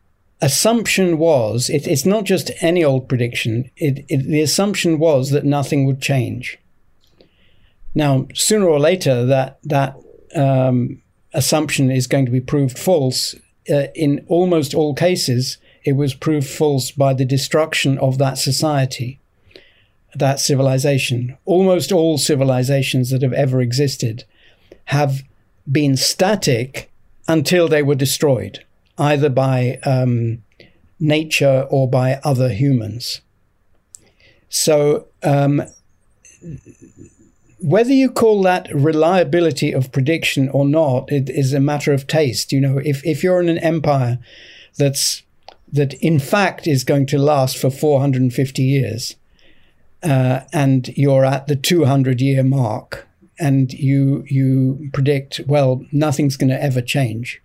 assumption was it, it's not just any old prediction. It, it, the assumption was that nothing would change. Now, sooner or later, that that um, assumption is going to be proved false. Uh, in almost all cases, it was proved false by the destruction of that society, that civilization. Almost all civilizations that have ever existed have been static until they were destroyed either by um, nature or by other humans. So, um, whether you call that reliability of prediction or not, it is a matter of taste. You know, if, if you're in an empire that's that in fact is going to last for 450 years, uh, and you're at the 200 year mark, and you you predict, well, nothing's going to ever change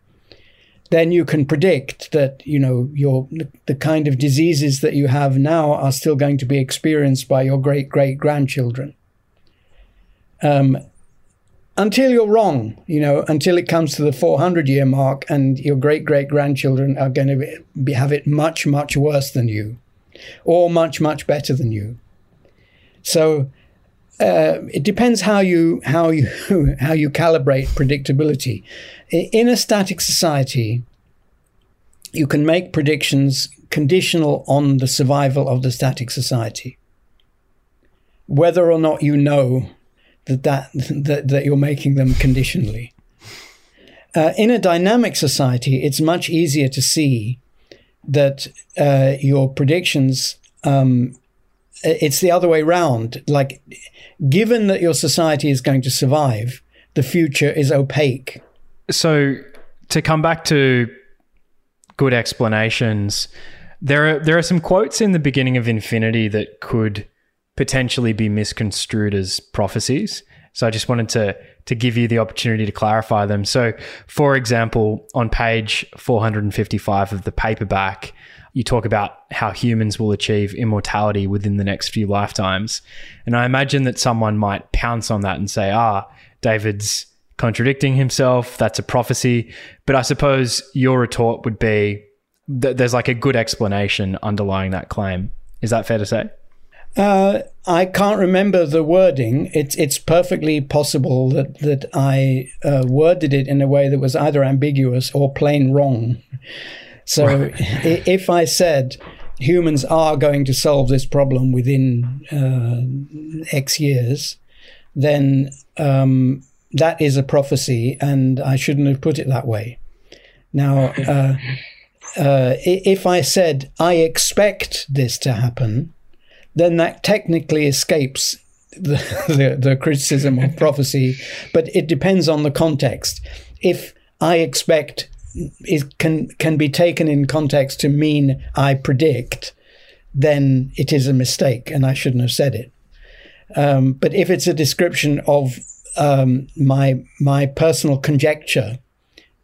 then you can predict that you know your the kind of diseases that you have now are still going to be experienced by your great great grandchildren. Um, until you're wrong, you know, until it comes to the 400 year mark and your great great grandchildren are going to be, have it much much worse than you, or much much better than you. So uh, it depends how you how you *laughs* how you calibrate predictability. In a static society, you can make predictions conditional on the survival of the static society. Whether or not you know that that *laughs* that, that you're making them conditionally. Uh, in a dynamic society, it's much easier to see that uh, your predictions um, it's the other way around. Like, given that your society is going to survive, the future is opaque. So, to come back to good explanations, there are there are some quotes in the beginning of Infinity that could potentially be misconstrued as prophecies. So I just wanted to to give you the opportunity to clarify them. So, for example, on page 455 of the paperback, you talk about how humans will achieve immortality within the next few lifetimes. And I imagine that someone might pounce on that and say, ah, David's contradicting himself. That's a prophecy. But I suppose your retort would be that there's like a good explanation underlying that claim. Is that fair to say? Uh, I can't remember the wording. It's it's perfectly possible that that I uh, worded it in a way that was either ambiguous or plain wrong. So right. if I said humans are going to solve this problem within uh, X years, then um, that is a prophecy, and I shouldn't have put it that way. Now, uh, uh, if I said I expect this to happen, then that technically escapes the, *laughs* the, the criticism of prophecy, but it depends on the context. If I expect is can can be taken in context to mean I predict, then it is a mistake, and I shouldn't have said it. Um, but if it's a description of um, my my personal conjecture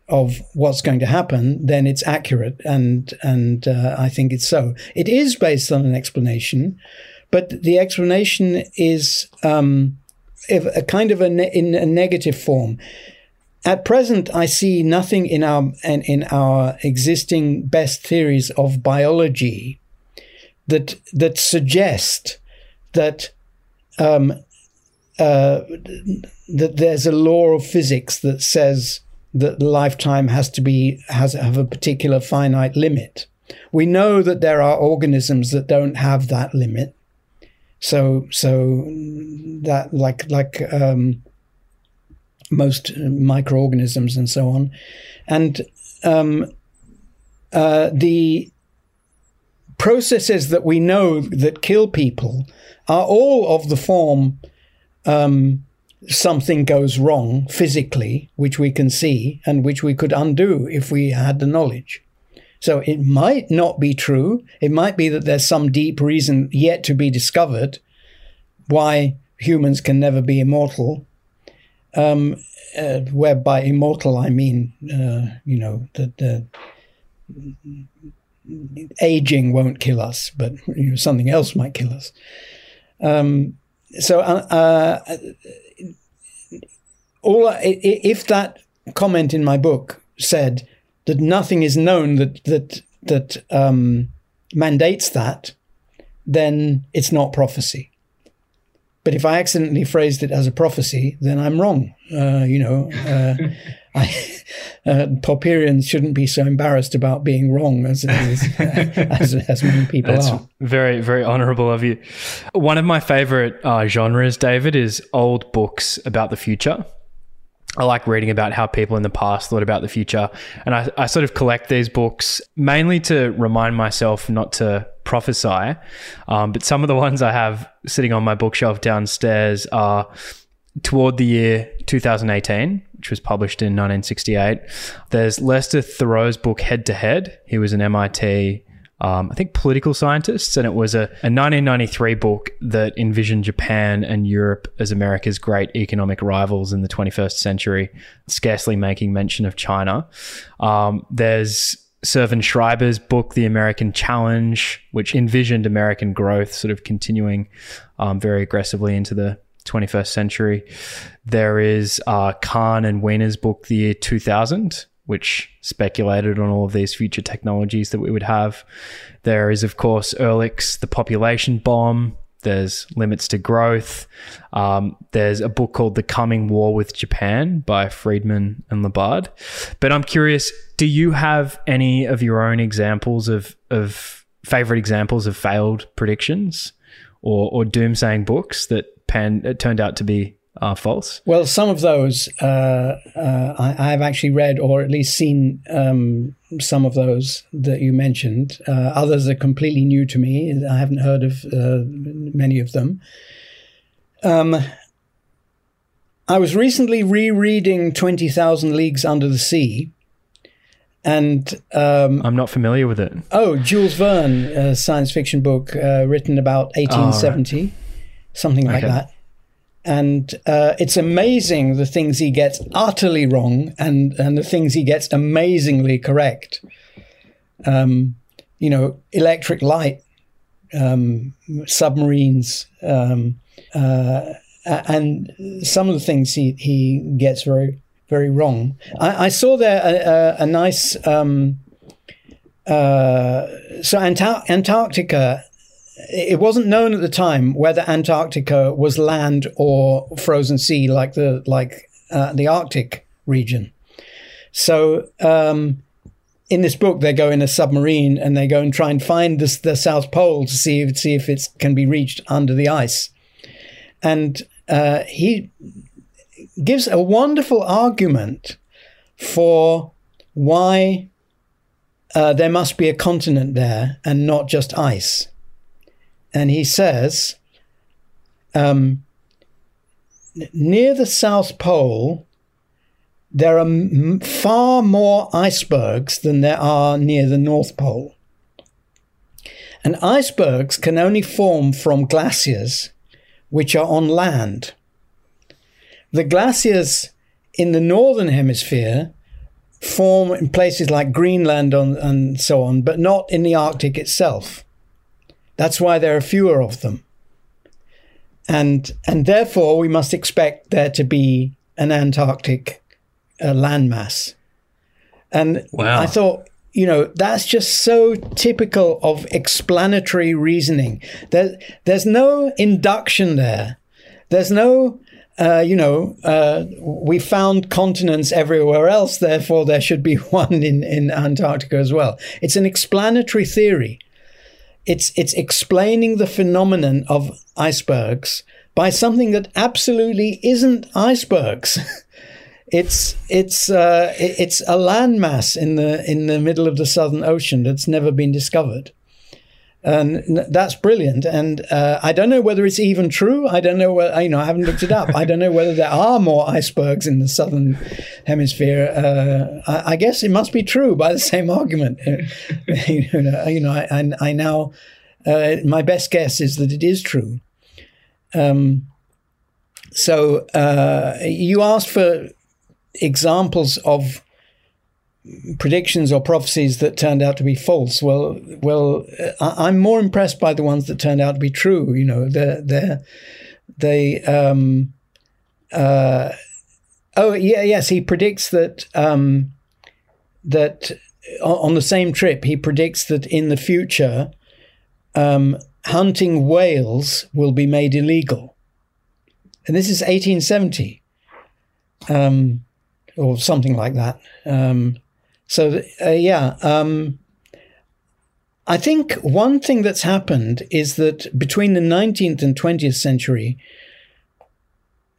of what's going to happen, then it's accurate, and and uh, I think it's so. It is based on an explanation, but the explanation is um, a kind of a ne- in a negative form. At present, I see nothing in our in, in our existing best theories of biology that that suggest that um, uh, that there's a law of physics that says that lifetime has to be has have a particular finite limit. We know that there are organisms that don't have that limit. So so that like like um, most microorganisms and so on. And um, uh, the processes that we know that kill people are all of the form um, something goes wrong physically, which we can see and which we could undo if we had the knowledge. So it might not be true. It might be that there's some deep reason yet to be discovered why humans can never be immortal um, uh, where by immortal I mean, uh, you know, that the aging won't kill us, but you know, something else might kill us. Um, so, uh, uh all if that comment in my book said that nothing is known that that that um, mandates that, then it's not prophecy. But if I accidentally phrased it as a prophecy, then I'm wrong. Uh, you know, uh, *laughs* I, uh, Popperians shouldn't be so embarrassed about being wrong as as, *laughs* as, as many people That's are. very, very honorable of you. One of my favorite uh, genres, David, is old books about the future. I like reading about how people in the past thought about the future. And I, I sort of collect these books mainly to remind myself not to prophesy. Um, but some of the ones I have sitting on my bookshelf downstairs are toward the year 2018, which was published in 1968. There's Lester Thurow's book Head to Head. He was an MIT um, I think political scientists, and it was a, a 1993 book that envisioned Japan and Europe as America's great economic rivals in the 21st century, scarcely making mention of China. Um, there's Servan Schreiber's book, The American Challenge, which envisioned American growth sort of continuing um, very aggressively into the 21st century. There is uh, Kahn and Wiener's book, The Year 2000, which speculated on all of these future technologies that we would have. There is, of course, Ehrlich's The Population Bomb. There's Limits to Growth. Um, there's a book called The Coming War with Japan by Friedman and LeBard. But I'm curious, do you have any of your own examples of, of favorite examples of failed predictions or, or doomsaying books that pan, turned out to be are false? Well, some of those uh, uh, I, have actually read or at least seen um, some of those that you mentioned. Uh, others are completely new to me. I haven't heard of uh, many of them. Um, I was recently rereading 20,000 Leagues Under the Sea. And um, I'm not familiar with it. Oh, Jules Verne, a science fiction book uh, written about 1870, oh, right. something like okay. that and uh, it's amazing the things he gets utterly wrong and and the things he gets amazingly correct. Um, you know, electric light, um, submarines, um, uh, and some of the things he he gets very very wrong. I, I saw there a, a, a nice. Um, uh, so Antar- Antarctica it wasn't known at the time whether Antarctica was land or frozen sea, like the like uh, the Arctic region. So um, in this book, they go in a submarine and they go and try and find this, the South Pole to see if, see if it can be reached under the ice. And uh, he gives a wonderful argument for why uh, there must be a continent there and not just ice and he says, um, near the South Pole, there are m- far more icebergs than there are near the North Pole. And icebergs can only form from glaciers, which are on land. The glaciers in the northern hemisphere form in places like Greenland on, and so on, but not in the Arctic itself. That's why there are fewer of them. And, and therefore, we must expect there to be an Antarctic uh, landmass. And wow. I thought, you know, that's just so typical of explanatory reasoning. There, there's no induction there. There's no, uh, you know, uh, we found continents everywhere else, therefore there should be *laughs* one in, in Antarctica as well. It's an explanatory theory it's it's explaining the phenomenon of icebergs by something that absolutely isn't icebergs. *laughs* it's it's uh, it's a landmass in the in the middle of the Southern Ocean that's never been discovered, and that's brilliant. And uh, I don't know whether it's even true. I don't know. You know, I haven't looked it up. I don't know whether there are more icebergs in the Southern Hemisphere. Uh, I, I, guess it must be true by the same argument. *laughs* you know, you know I, I, I now uh, my best guess is that it is true. Um, so uh, you asked for examples of predictions or prophecies that turned out to be false. Well, well, I'm more impressed by the ones that turned out to be true. You know, they they they. Um, uh, oh yeah, yes, he predicts that um, that on the same trip, he predicts that in the future, um, hunting whales will be made illegal. And this is 1870, um, or something like that. Um, so, uh, yeah. Um, I think one thing that's happened is that between the 19th and 20th century,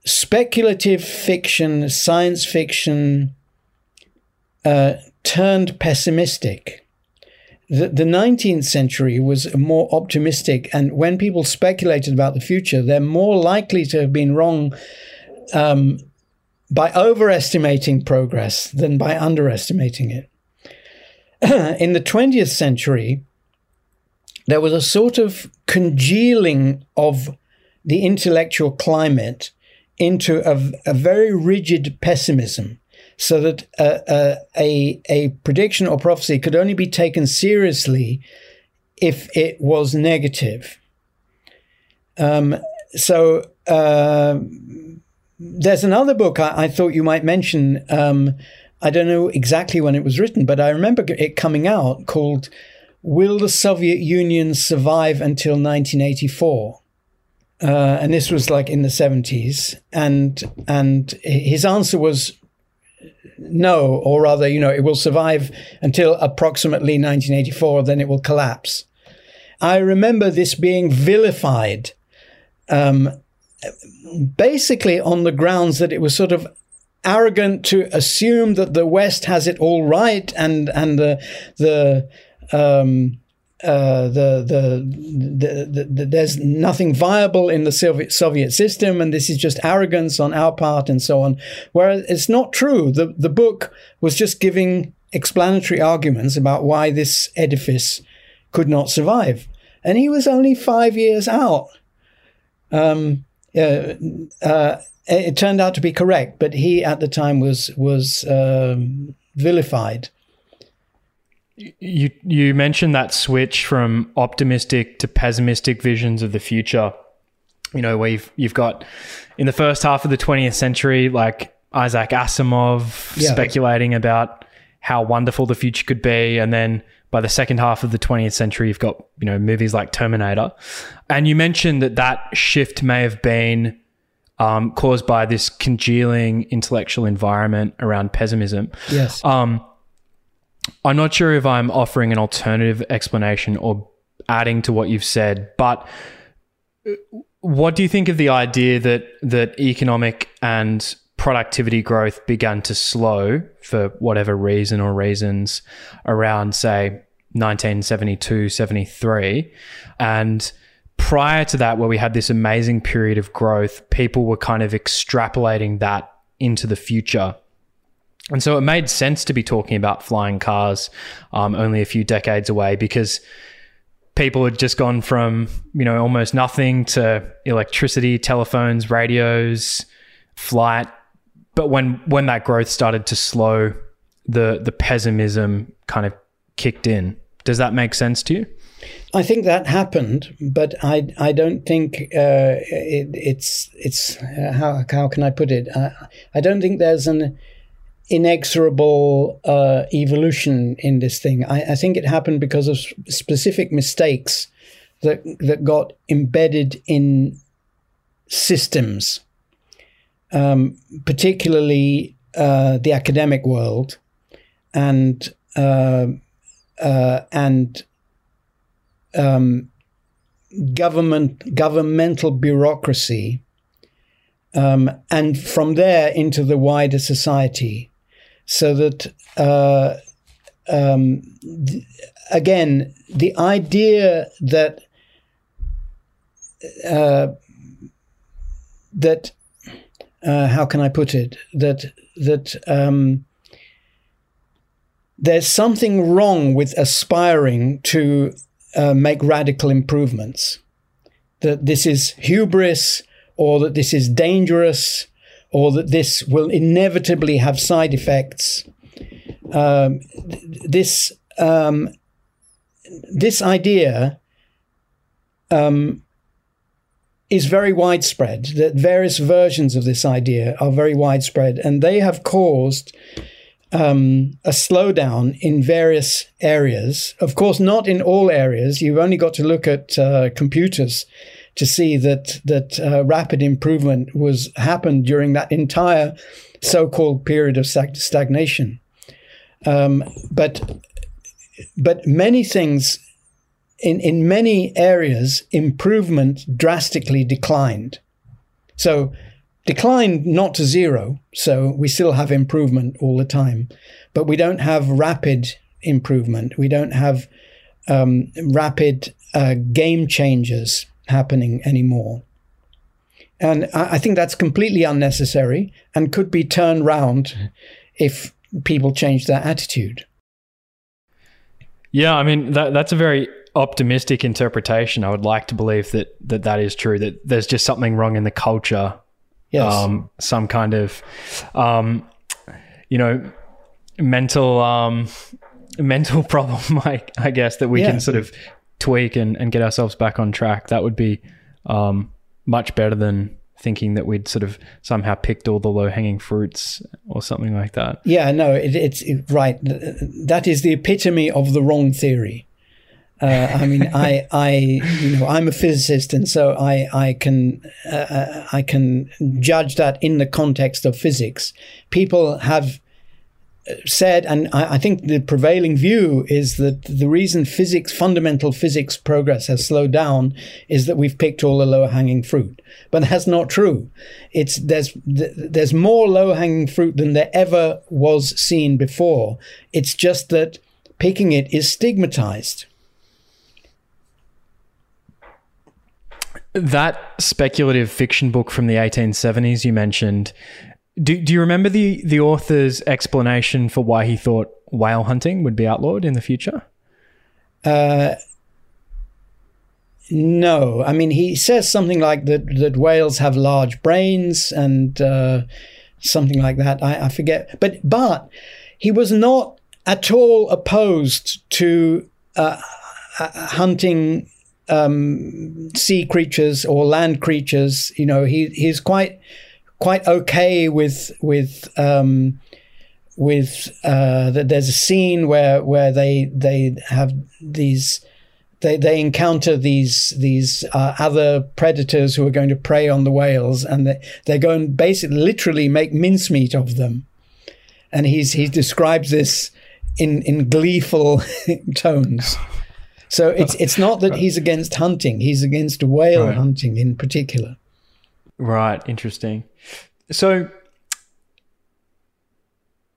speculative fiction, science fiction uh, turned pessimistic. The, the 19th century was more optimistic, and when people speculated about the future, they're more likely to have been wrong um, by overestimating progress than by underestimating it. *clears throat* In the 20th century, there was a sort of congealing of the intellectual climate into a, a very rigid pessimism so that a, a, a prediction or prophecy could only be taken seriously if it was negative. Um, so uh, there's another book I, I, thought you might mention. Um, I don't know exactly when it was written, but I remember it coming out called Will the Soviet Union Survive Until 1984? Uh, and this was like in the 70s. And, and his answer was no, or rather, you know, it will survive until approximately 1984, then it will collapse. I remember this being vilified, um, basically on the grounds that it was sort of arrogant to assume that the West has it all right and and the the um, uh, the, the, the, the, there's nothing viable in the Soviet, Soviet system, and this is just arrogance on our part, and so on. Whereas it's not true. The the book was just giving explanatory arguments about why this edifice could not survive, and he was only five years out. Um, uh, uh, it turned out to be correct, but he at the time was was um, vilified you you mentioned that switch from optimistic to pessimistic visions of the future. You know, where you've you've got in the first half of the 20th century, like Isaac Asimov yeah. speculating about how wonderful the future could be, and then by the second half of the 20th century, you've got you know movies like Terminator, and you mentioned that that shift may have been um, caused by this congealing intellectual environment around pessimism. Yes. Um, I'm not sure if I'm offering an alternative explanation or adding to what you've said, but uh, what do you think of the idea that that economic and productivity growth began to slow for whatever reason or reasons around say 1972 73 and prior to that where we had this amazing period of growth people were kind of extrapolating that into the future and so it made sense to be talking about flying cars um, only a few decades away because people had just gone from, you know, almost nothing to electricity, telephones, radios, flight. But when when that growth started to slow, the the pessimism kind of kicked in. Does that make sense to you? I think that happened, but I I don't think uh, it, it's it's uh, how how can I put it? I, I don't think there's an inexorable uh, evolution in this thing. I, I, think it happened because of specific mistakes that that got embedded in systems, um, particularly uh, the academic world, and uh, uh and um, government governmental bureaucracy. Um, and from there into the wider society so that uh, um, th- again the idea that uh, that uh, how can I put it that that um, there's something wrong with aspiring to uh, make radical improvements that this is hubris or that this is dangerous or that this will inevitably have side effects. Um, this um, this idea um, is very widespread. That various versions of this idea are very widespread, and they have caused um, a slowdown in various areas. Of course, not in all areas. You've only got to look at uh, computers to see that that uh, rapid improvement was happened during that entire so-called period of stagnation. Um, but but many things in in many areas improvement drastically declined. So declined not to zero, so we still have improvement all the time, but we don't have rapid improvement. We don't have um, rapid uh, game changes happening anymore. And I, I think that's completely unnecessary and could be turned round if people change their attitude. Yeah, I mean that that's a very optimistic interpretation. I would like to believe that that, that is true. That there's just something wrong in the culture Yes. Um, some kind of, um, you know, mental um, *laughs* mental problem, *laughs* I, I guess, that we yeah. can sort of tweak and, and get ourselves back on track. That would be um, much better than thinking that we'd sort of somehow picked all the low hanging fruits or something like that. Yeah, no, it, it's it, right. That is the epitome of the wrong theory. Uh, I mean, I, I, you know, I'm a physicist, and so I, I can, uh, I can judge that in the context of physics. People have said, and I, I, think the prevailing view is that the reason physics, fundamental physics progress has slowed down, is that we've picked all the low-hanging fruit. But that's not true. It's there's there's more low-hanging fruit than there ever was seen before. It's just that picking it is stigmatized. That speculative fiction book from the 1870s you mentioned, do, do you remember the, the author's explanation for why he thought whale hunting would be outlawed in the future? Uh, no. I mean, he says something like that, that whales have large brains and uh, something like that. I, I forget. But, but he was not at all opposed to uh, hunting um, sea creatures or land creatures. You know, he he's quite quite okay with with um, with uh, that. There's a scene where where they they have these. They, they encounter these these uh, other predators who are going to prey on the whales, and they, they're going basically literally make mincemeat of them. And he's he describes this in in gleeful *laughs* tones. So it's it's not that he's against hunting; he's against whale right. hunting in particular. Right. Interesting. So.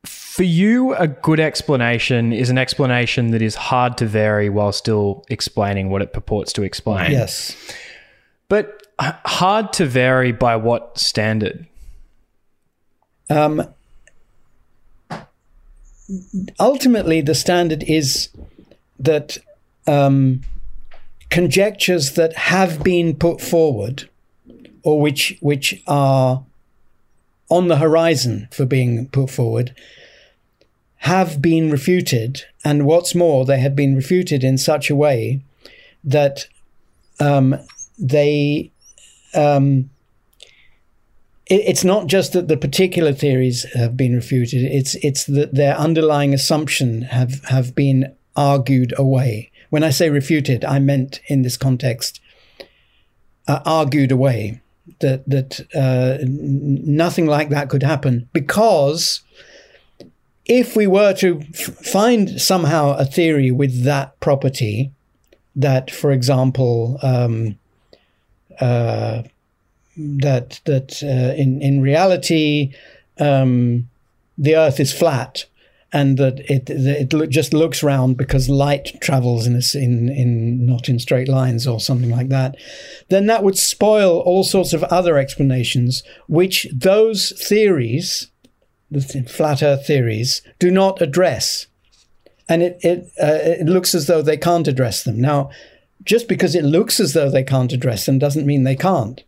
For you, a good explanation is an explanation that is hard to vary while still explaining what it purports to explain. Yes. But hard to vary by what standard? Um, ultimately, the standard is that um, conjectures that have been put forward or which which are on the horizon for being put forward have been refuted. And what's more they have been refuted in such a way that um, they um, it, it's not just that the particular theories have been refuted it's it's that their underlying assumption have have been argued away when I say refuted, I meant in this context uh, argued away that that uh, nothing like that could happen because if we were to f- find somehow a theory with that property, that, for example, um, uh, that that uh, in in reality um, the Earth is flat, and that it it just looks round because light travels in a, in in not in straight lines or something like that, then that would spoil all sorts of other explanations, which those theories, the flat Earth theories, do not address, and it it uh, it looks as though they can't address them now. Just because it looks as though they can't address them doesn't mean they can't.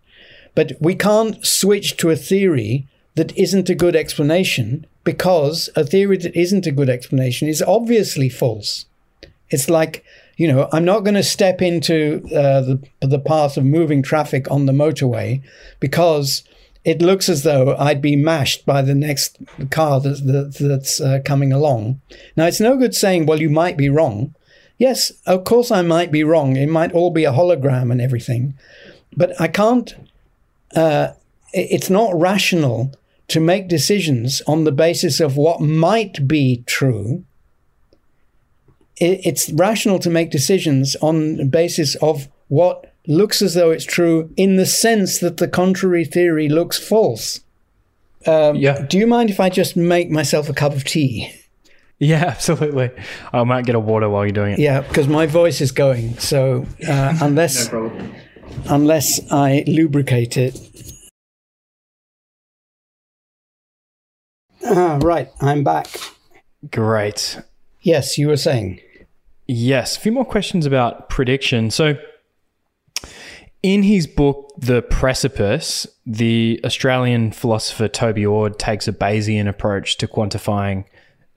But we can't switch to a theory that isn't a good explanation because a theory that isn't a good explanation is obviously false. It's like, you know, I'm not going to step into uh, the, the path of moving traffic on the motorway because it looks as though I'd be mashed by the next car that, that, that's uh, coming along. Now, it's no good saying, well, you might be wrong. Yes, of course I might be wrong. It might all be a hologram and everything. But I can't, uh, it's not rational to make decisions on the basis of what might be true. It's rational to make decisions on the basis of what looks as though it's true in the sense that the contrary theory looks false. Um, yeah. Do you mind if I just make myself a cup of tea? *laughs* Yeah, absolutely. I might get a water while you're doing it. Yeah, because my voice is going. So uh, *laughs* unless no unless I lubricate it. Ah, *laughs* right, I'm back. Great. Yes, you were saying. Yes, a few more questions about prediction. So, in his book, The Precipice, the Australian philosopher Toby Ord takes a Bayesian approach to quantifying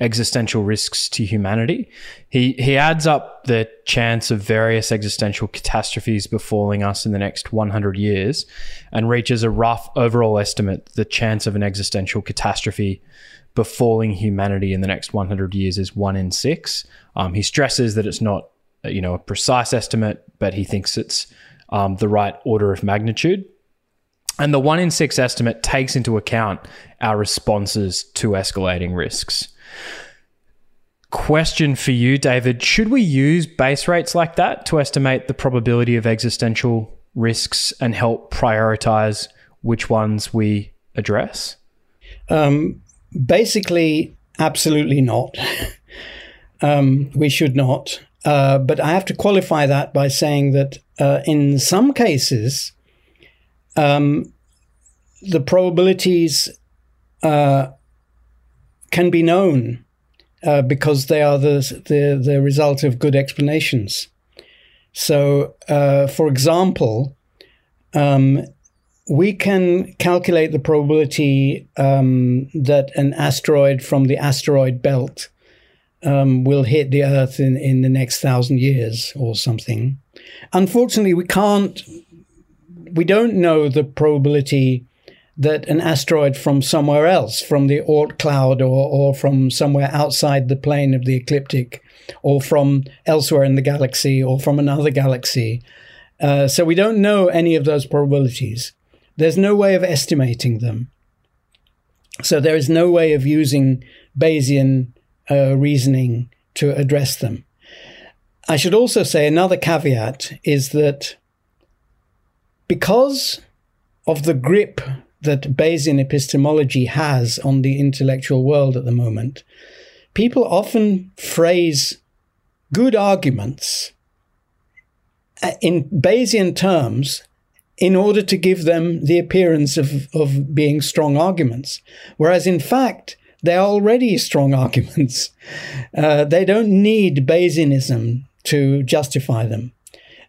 existential risks to humanity. He he adds up the chance of various existential catastrophes befalling us in the next 100 years and reaches a rough overall estimate the chance of an existential catastrophe befalling humanity in the next 100 years is 1 in 6. Um, he stresses that it's not you know a precise estimate, but he thinks it's um, the right order of magnitude. And the 1 in 6 estimate takes into account our responses to escalating risks. Question for you, David. Should we use base rates like that to estimate the probability of existential risks and help prioritize which ones we address? Um, basically, absolutely not. *laughs* um, we should not. Uh, but I have to qualify that by saying that uh, in some cases, um, the probabilities uh, can be known uh, because they are the, the, the result of good explanations. So, uh, for example, um, we can calculate the probability um, that an asteroid from the asteroid belt um, will hit the Earth in, in the next thousand years or something. Unfortunately, we can't, we don't know the probability that an asteroid from somewhere else, from the Oort cloud or, or from somewhere outside the plane of the ecliptic, or from elsewhere in the galaxy, or from another galaxy. Uh, so we don't know any of those probabilities. There's no way of estimating them. So there is no way of using Bayesian uh, reasoning to address them. I should also say another caveat is that because of the grip that Bayesian epistemology has on the intellectual world at the moment, people often phrase good arguments uh, in Bayesian terms in order to give them the appearance of, of being strong arguments. Whereas in fact, they're already *laughs* strong arguments. Uh, they don't need Bayesianism to justify them.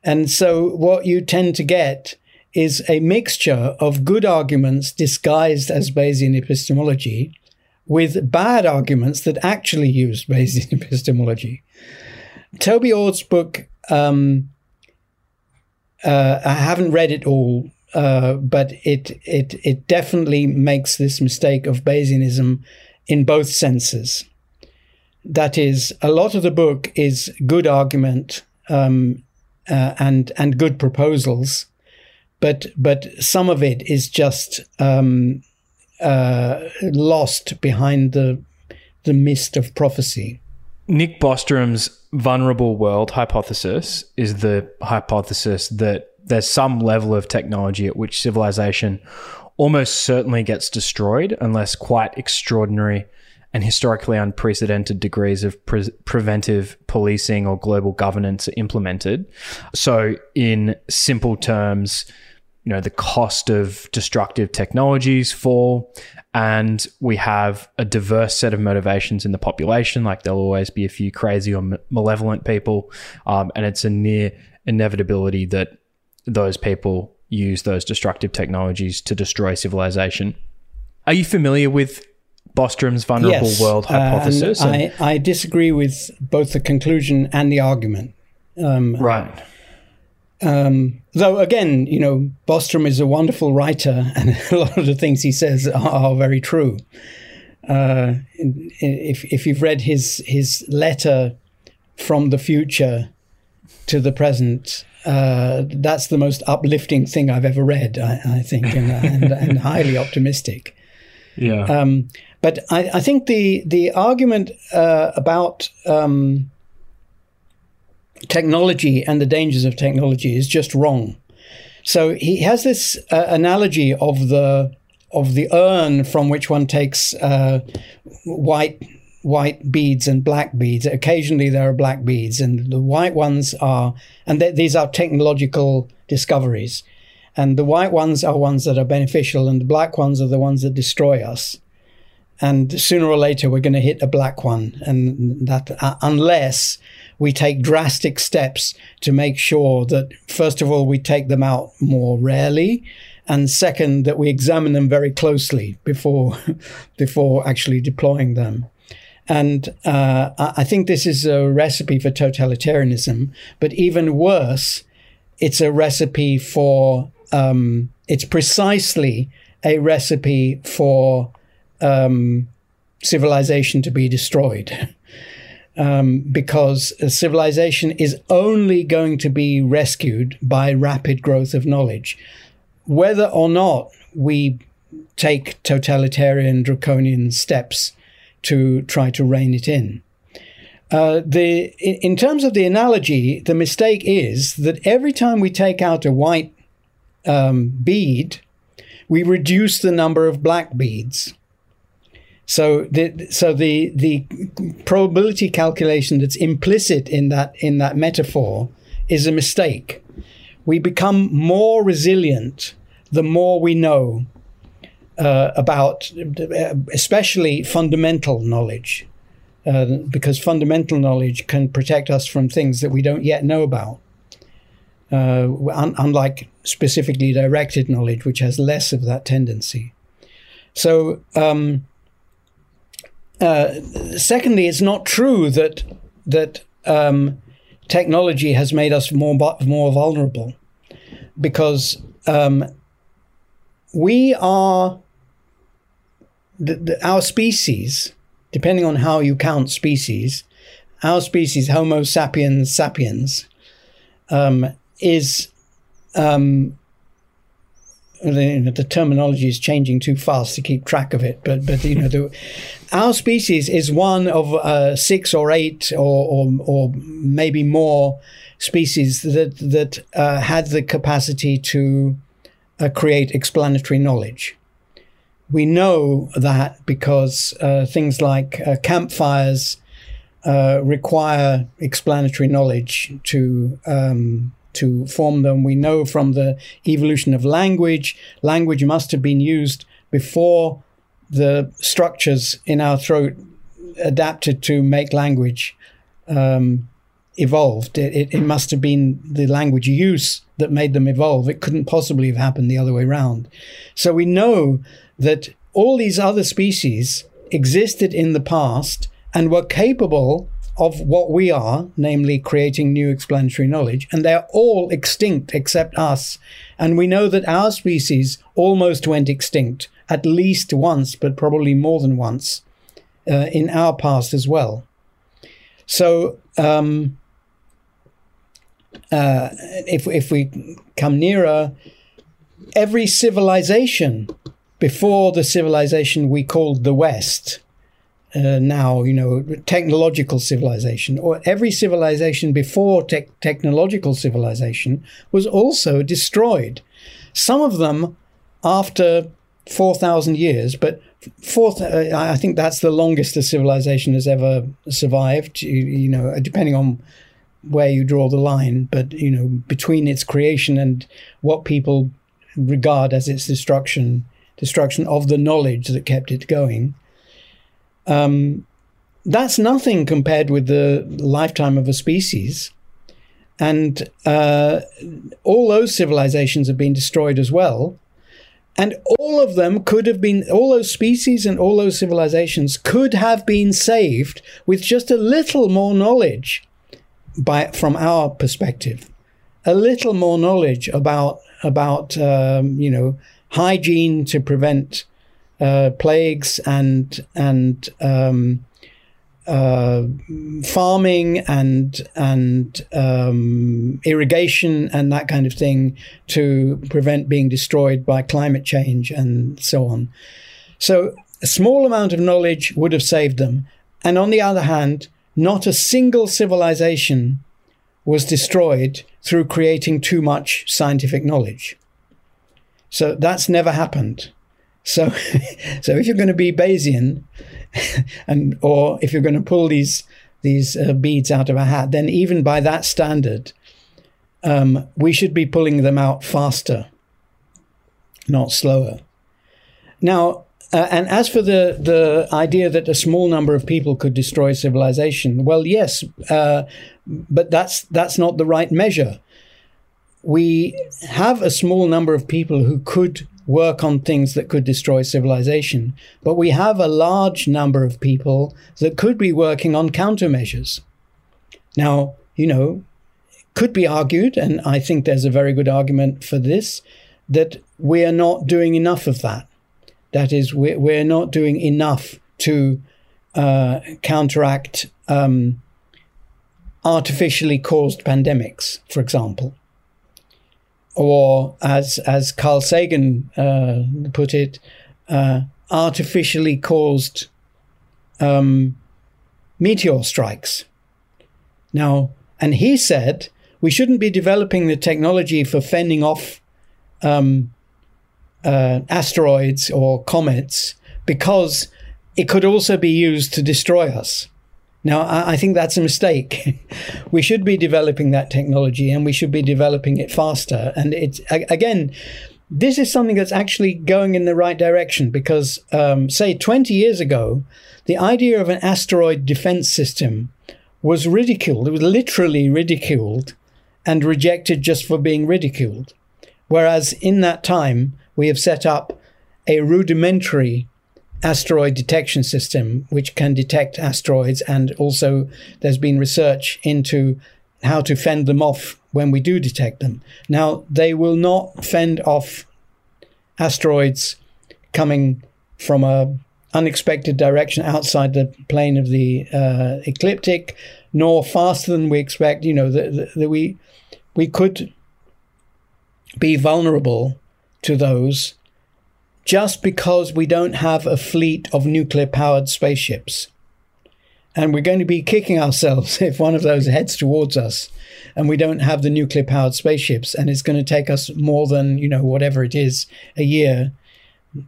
And so what you tend to get is a mixture of good arguments disguised as Bayesian epistemology with bad arguments that actually use Bayesian *laughs* epistemology. Toby Ord's book, um, uh, I haven't read it all, uh, but it, it, it definitely makes this mistake of Bayesianism in both senses. That is, a lot of the book is good argument um, uh, and, and good proposals but but some of it is just um, uh, lost behind the the mist of prophecy. Nick Bostrom's vulnerable world hypothesis is the hypothesis that there's some level of technology at which civilization almost certainly gets destroyed unless quite extraordinary and historically unprecedented degrees of pre- preventive policing or global governance are implemented. So, in simple terms, you know the cost of destructive technologies fall. And we have a diverse set of motivations in the population. Like there'll always be a few crazy or malevolent people. Um, and it's a near inevitability that those people use those destructive technologies to destroy civilization. Are you familiar with Bostrom's vulnerable yes, world hypothesis? Uh, I, I disagree with both the conclusion and the argument. Um, right um, though again, you know, Bostrom is a wonderful writer, *laughs* and a lot of the things he says are, are very true. Uh, if if you've read his his letter from the future to the present, uh, that's the most uplifting thing I've ever read. I, I think, and, and, *laughs* and, highly optimistic. Yeah. Um, but I, I, think the the argument uh, about um, technology and the dangers of technology is just wrong. So he has this uh, analogy of the of the urn from which one takes uh, white white beads and black beads. Occasionally there are black beads, and the white ones are, and th- these are technological discoveries. And the white ones are ones that are beneficial, and the black ones are the ones that destroy us. And sooner or later, we're going to hit a black one, and that uh, unless we take drastic steps to make sure that, first of all, we take them out more rarely, and second, that we examine them very closely before *laughs* before actually deploying them. And uh, I think this is a recipe for totalitarianism, but even worse, it's a recipe for, um, it's precisely a recipe for um, civilization to be destroyed. *laughs* Um, because civilization is only going to be rescued by rapid growth of knowledge. Whether or not we take totalitarian, draconian steps to try to rein it in. Uh, the in terms of the analogy, the mistake is that every time we take out a white um, bead, we reduce the number of black beads. So the so the the probability calculation that's implicit in that in that metaphor is a mistake. We become more resilient the more we know uh, about, especially fundamental knowledge, uh, because fundamental knowledge can protect us from things that we don't yet know about. Uh, un- unlike specifically directed knowledge, which has less of that tendency. So, um, uh, secondly, it's not true that that um, technology has made us more more vulnerable, because um, we are the, the, our species, depending on how you count species, our species, Homo sapiens sapiens, um, is um, the, the, terminology is changing too fast to keep track of it. But but you know, the, our species is one of uh, six or eight or, or, or maybe more species that that uh, had the capacity to uh, create explanatory knowledge we know that because uh, things like uh, campfires uh, require explanatory knowledge to um, to form them. We know from the evolution of language, language must have been used before the structures in our throat adapted to make language um, evolved. It, it, it, must have been the language use that made them evolve. It couldn't possibly have happened the other way around. So we know that all these other species existed in the past and were capable of what we are, namely creating new explanatory knowledge, and they're all extinct except us. And we know that our species almost went extinct at least once, but probably more than once uh, in our past as well. So, um, uh, if, if we come nearer, every civilization before the civilization we called the West, uh, now, you know, technological civilization, or every civilization before te- technological civilization was also destroyed. Some of them after 4,000 years, but fourth, uh, I think that's the longest a civilization has ever survived, you, you know, depending on where you draw the line, but, you know, between its creation and what people regard as its destruction destruction of the knowledge that kept it going. Um, that's nothing compared with the lifetime of a species. And uh, all those civilizations have been destroyed as well. And all of them could have been, all those species and all those civilizations could have been saved with just a little more knowledge by, from our perspective. a little more knowledge about about um, you know hygiene to prevent uh, plagues and and um, uh, farming and and um, irrigation and that kind of thing to prevent being destroyed by climate change and so on. So a small amount of knowledge would have saved them, and on the other hand, not a single civilization was destroyed through creating too much scientific knowledge. So that's never happened. So, *laughs* so if you're going to be Bayesian, *laughs* and or if you're going to pull these these uh, beads out of a hat, then even by that standard, um, we should be pulling them out faster, not slower. Now, uh, and as for the the idea that a small number of people could destroy civilization, well, yes, uh, but that's that's not the right measure. We have a small number of people who could work on things that could destroy civilization, but we have a large number of people that could be working on countermeasures. Now, you know, could be argued, and I think there's a very good argument for this, that we are not doing enough of that. That is, we're, we're not doing enough to uh, counteract um, artificially caused pandemics, for example or as as Carl Sagan uh, put it, uh, artificially caused um, meteor strikes. Now, and he said we shouldn't be developing the technology for fending off um, uh, asteroids or comets because it could also be used to destroy us. Now, I, think that's a mistake. *laughs* we should be developing that technology and we should be developing it faster. And it's, again, this is something that's actually going in the right direction because, um, say, 20 years ago, the idea of an asteroid defense system was ridiculed. It was literally ridiculed and rejected just for being ridiculed. Whereas in that time, we have set up a rudimentary asteroid detection system, which can detect asteroids. And also, there's been research into how to fend them off when we do detect them. Now, they will not fend off asteroids coming from a unexpected direction outside the plane of the uh, ecliptic, nor faster than we expect. You know that, we we could be vulnerable to those just because we don't have a fleet of nuclear powered spaceships. And we're going to be kicking ourselves *laughs* if one of those heads towards us and we don't have the nuclear powered spaceships. And it's going to take us more than, you know, whatever it is, a year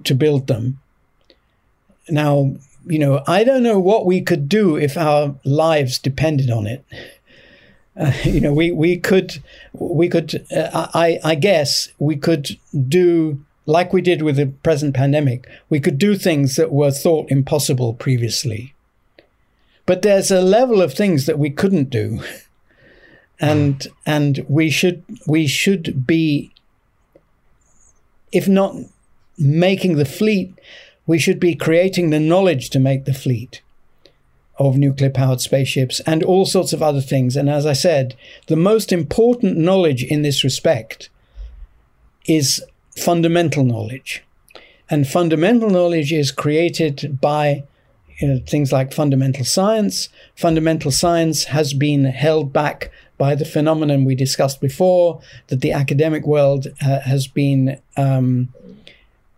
to build them. Now, you know, I don't know what we could do if our lives depended on it. *laughs* Uh, you know, we, we could, we could, uh, I, I guess we could do like we did with the present pandemic, we could do things that were thought impossible previously. But there's a level of things that we couldn't do. Hmm. And and we should we should be if not making the fleet, we should be creating the knowledge to make the fleet of nuclear powered spaceships and all sorts of other things. And as I said, the most important knowledge in this respect is fundamental knowledge. And fundamental knowledge is created by you know, things like fundamental science. Fundamental science has been held back by the phenomenon we discussed before that the academic world uh, has been um,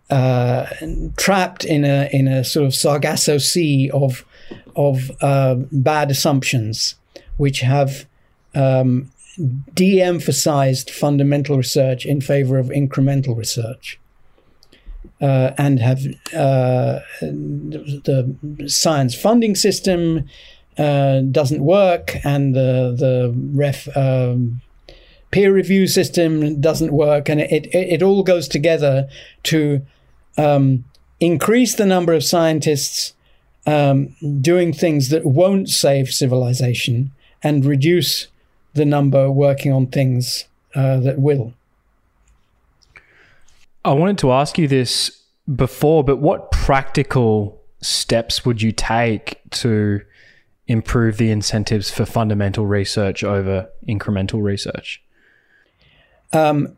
uh, trapped in a in a sort of Sargasso sea of of uh, bad assumptions, which have um, de emphasized fundamental research in favor of incremental research. Uh, and have uh, the science funding system uh, doesn't work, and the the ref um, peer review system doesn't work, and it it, it all goes together to um, increase the number of scientists um, doing things that won't save civilization and reduce the number working on things uh, that will. I wanted to ask you this before, but what practical steps would you take to improve the incentives for fundamental research over incremental research? Um,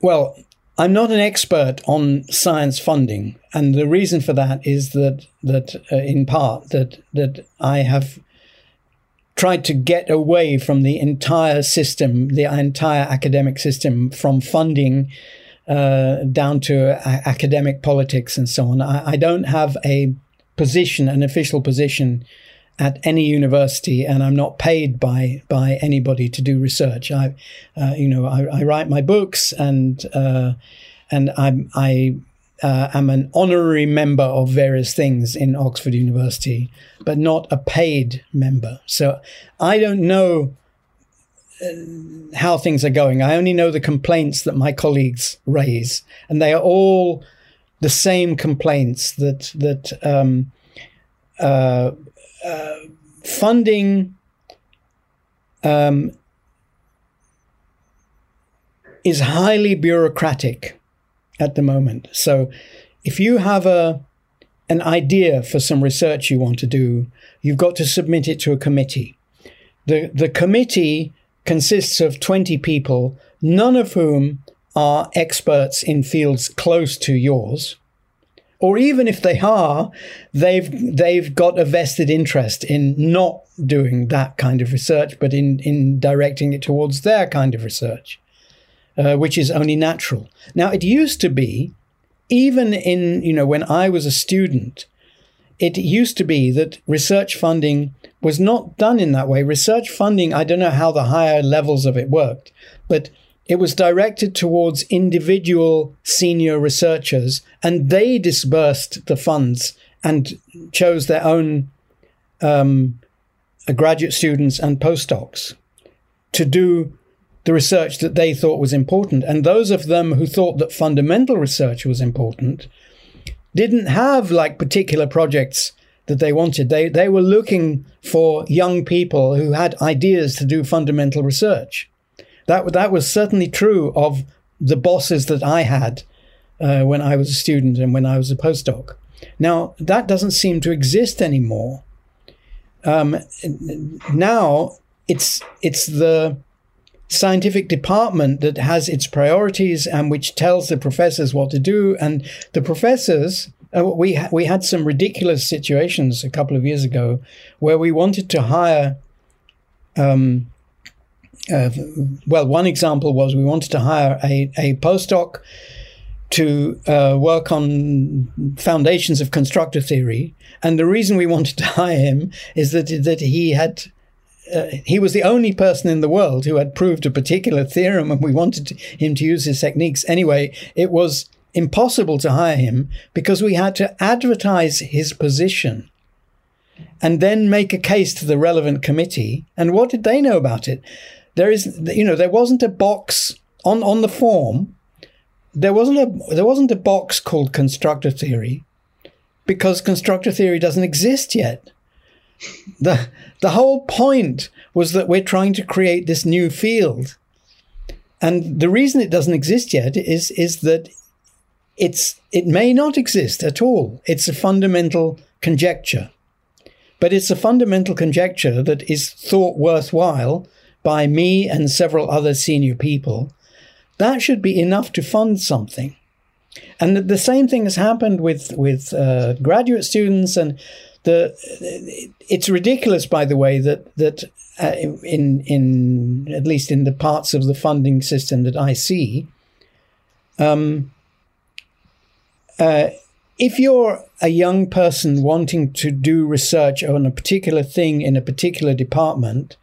well, I'm not an expert on science funding, and the reason for that is that that uh, in part that that I have tried to get away from the entire system, the entire academic system, from funding uh, down to a- academic politics and so on. I, I don't have a position, an official position at any university, and I'm not paid by by anybody to do research. I, uh, you know, I, I, write my books, and uh, and I'm I uh, am an honorary member of various things in Oxford University, but not a paid member. So I don't know uh, how things are going. I only know the complaints that my colleagues raise, and they are all the same complaints that that. Um, uh, uh, funding um, is highly bureaucratic at the moment. So, if you have a an idea for some research you want to do, you've got to submit it to a committee. The the committee consists of 20 people, none of whom are experts in fields close to yours or even if they are, they've they've got a vested interest in not doing that kind of research, but in in directing it towards their kind of research, uh, which is only natural. Now, it used to be, even in you know when I was a student, it used to be that research funding was not done in that way. Research funding, I don't know how the higher levels of it worked, but it was directed towards individual senior researchers, and they disbursed the funds and chose their own um, graduate students and postdocs to do the research that they thought was important. And those of them who thought that fundamental research was important didn't have like particular projects that they wanted. They, they were looking for young people who had ideas to do fundamental research. That that was certainly true of the bosses that I had uh, when I was a student and when I was a postdoc. Now that doesn't seem to exist anymore. Um, now it's it's the scientific department that has its priorities and which tells the professors what to do, and the professors. Uh, we ha- we had some ridiculous situations a couple of years ago where we wanted to hire um, uh, well, one example was we wanted to hire a, a postdoc to uh, work on foundations of constructor theory. And the reason we wanted to hire him is that, that he had. He was the only person in the world who had proved a particular theorem, and we wanted him to use his techniques. Anyway, it was impossible to hire him because we had to advertise his position and then make a case to the relevant committee. And what did they know about it? there is you know there wasn't a box on on the form there wasn't a there wasn't a box called constructor theory because constructor theory doesn't exist yet the the whole point was that we're trying to create this new field. And the reason it doesn't exist yet is is that it's it may not exist at all. It's a fundamental conjecture. But it's a fundamental conjecture that is thought worthwhile by me and several other senior people, that should be enough to fund something. And the same thing has happened with with uh, graduate students, and the it's ridiculous, by the way, that that uh, in in at least in the parts of the funding system that I see, um, uh, if you're a young person wanting to do research on a particular thing in a particular department,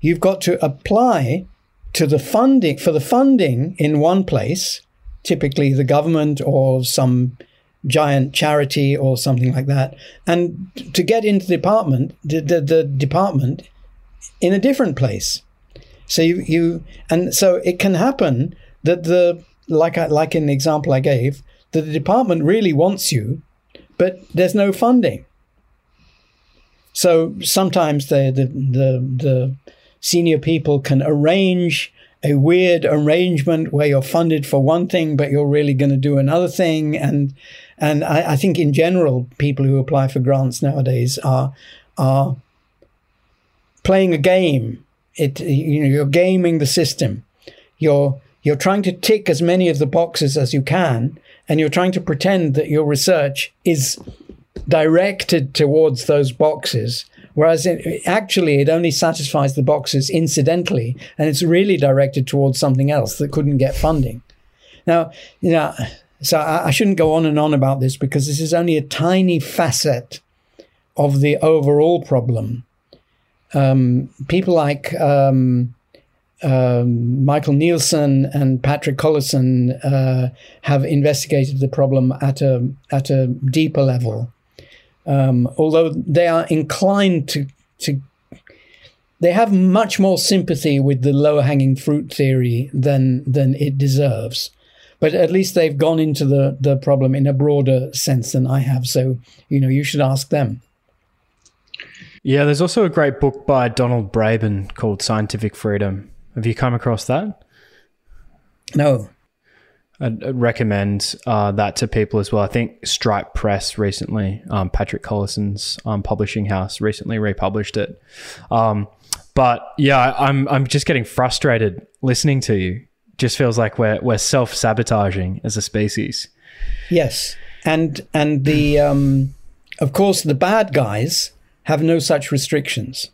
you've got to apply to the funding for the funding in one place, typically the government or some giant charity or something like that, and to get into the department, the, the, the department in a different place. So you, you and so it can happen that the like I, like in the example I gave, that the department really wants you, but there's no funding. So sometimes the the the, the senior people can arrange a weird arrangement where you're funded for one thing, but you're really going to do another thing. And and I, I, think in general, people who apply for grants nowadays are are playing a game. It you know you're gaming the system. you're you're trying to tick as many of the boxes as you can, and you're trying to pretend that your research is directed towards those boxes. Whereas it, actually, it only satisfies the boxes incidentally, and it's really directed towards something else that couldn't get funding. Now, you know, so I, I shouldn't go on and on about this because this is only a tiny facet of the overall problem. Um, people like um, um, Michael Nielsen and Patrick Collison uh, have investigated the problem at a at a deeper level. Um, although they are inclined to to they have much more sympathy with the lower hanging fruit theory than than it deserves. But at least they've gone into the, the problem in a broader sense than I have. So, you know, you should ask them. Yeah, there's also a great book by Donald Braben called Scientific Freedom. Have you come across that? No. I'd, recommend uh, that to people as well. I think Stripe Press recently, um, Patrick Collison's um, publishing house, recently republished it. Um, but yeah, I'm I'm just getting frustrated listening to you. Just feels like we're we're self sabotaging as a species. Yes, and and the um, of course the bad guys have no such restrictions.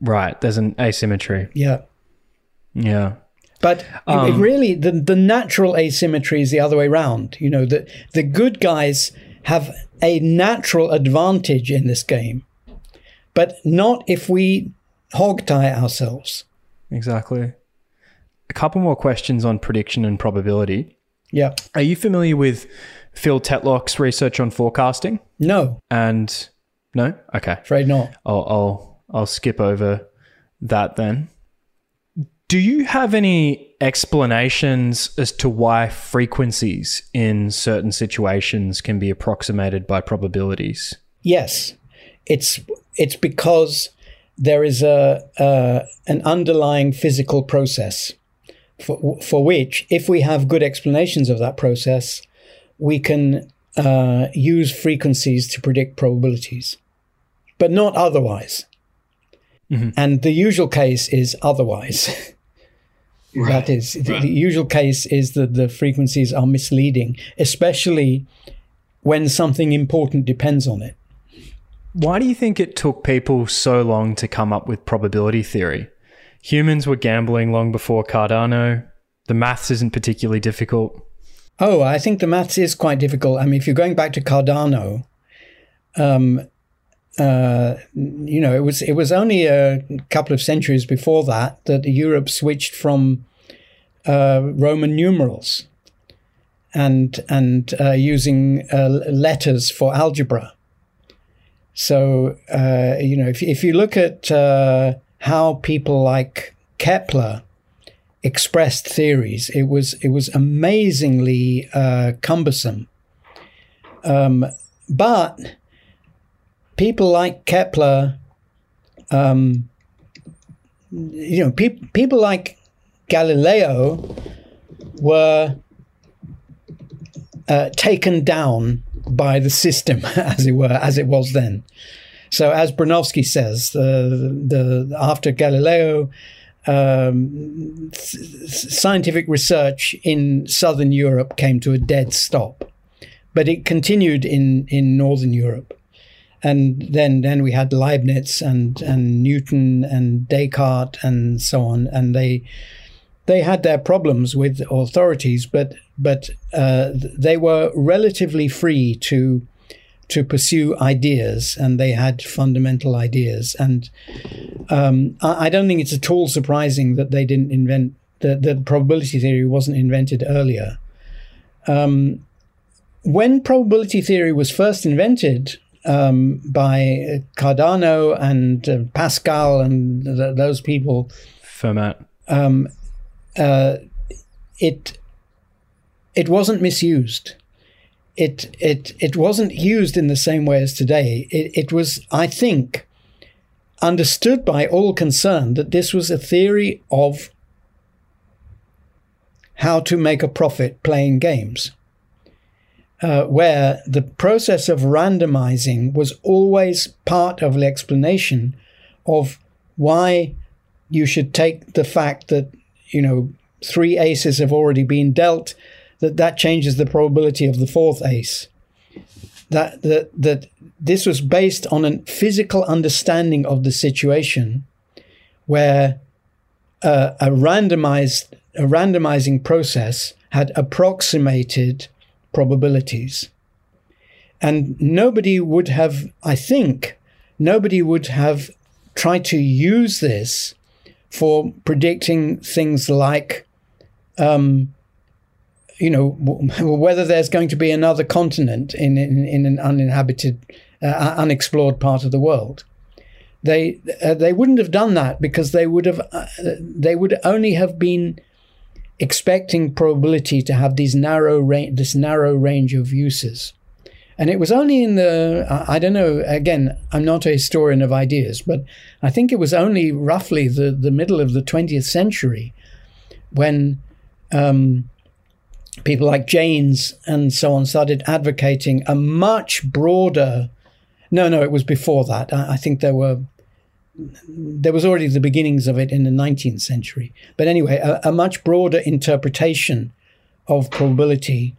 Right. There's an asymmetry. Yeah. Yeah. But um, really, the, the natural asymmetry is the other way around. You know, the, the good guys have a natural advantage in this game, but not if we hog tie ourselves. Exactly. A couple more questions on prediction and probability. Yeah. Are you familiar with Phil Tetlock's research on forecasting? No. And no? Okay. Afraid not. I'll, I'll, I'll skip over that then. Do you have any explanations as to why frequencies in certain situations can be approximated by probabilities? Yes, it's it's because there is a uh, an underlying physical process for for which, if we have good explanations of that process, we can uh, use frequencies to predict probabilities, but not otherwise. Mm-hmm. And the usual case is otherwise. *laughs* Right. That is, right. the, the usual case is that the frequencies are misleading, especially when something important depends on it. Why do you think it took people so long to come up with probability theory? Humans were gambling long before Cardano. The maths isn't particularly difficult. Oh, I think the maths is quite difficult. I mean, if you're going back to Cardano, um, uh, you know, it was it was only a couple of centuries before that that Europe switched from uh, Roman numerals and and uh, using uh, letters for algebra. So uh, you know, if if you look at uh, how people like Kepler expressed theories, it was it was amazingly cumbersome. Um, but people like Kepler, um, you know, pe- people like Galileo were uh, taken down by the system, *laughs* as it were, as it was then. So, as Bronowski says, the, the after Galileo, um, scientific research in southern Europe came to a dead stop, but it continued in in northern Europe. And then then we had Leibniz and and Newton and Descartes and so on, and they they had their problems with authorities, but but uh, they were relatively free to to pursue ideas, and they had fundamental ideas. And um, I, I, don't think it's at all surprising that they didn't invent that the probability theory wasn't invented earlier. Um, when probability theory was first invented, um, by Cardano and uh, Pascal and th- those people. Fermat. Um, uh, it it wasn't misused. It it it wasn't used in the same way as today. It, it was, I think, understood by all concerned that this was a theory of how to make a profit playing games uh, where the process of randomizing was always part of the explanation of why you should take the fact that you know three aces have already been dealt, that that changes the probability of the fourth ace. That that that this was based on a physical understanding of the situation, where uh, a randomized a randomizing process had approximated probabilities. And nobody would have, I think, nobody would have tried to use this for predicting things like, um, you know, *laughs* whether there's going to be another continent in, in, in an uninhabited, uh, unexplored part of the world. They uh, they wouldn't have done that because they would have uh, they would only have been expecting probability to have these narrow range, this narrow range of uses. And it was only in the, I don't know, again, I'm not a historian of ideas, but I think it was only roughly the, the middle of the 20th century when um, people like Jaynes and so on started advocating a much broader. No, no, it was before that. I, I think there were there was already the beginnings of it in the 19th century. But anyway, a, a much broader interpretation of probability,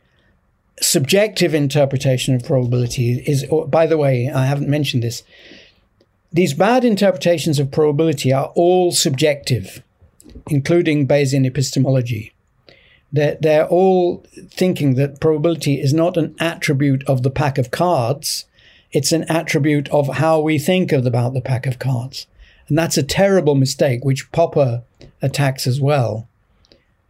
subjective interpretation of probability is, oh, by the way, I haven't mentioned this. These bad interpretations of probability are all subjective, including Bayesian epistemology. They're, they're all thinking that probability is not an attribute of the pack of cards, it's an attribute of how we think about the pack of cards. And that's a terrible mistake, which Popper attacks as well.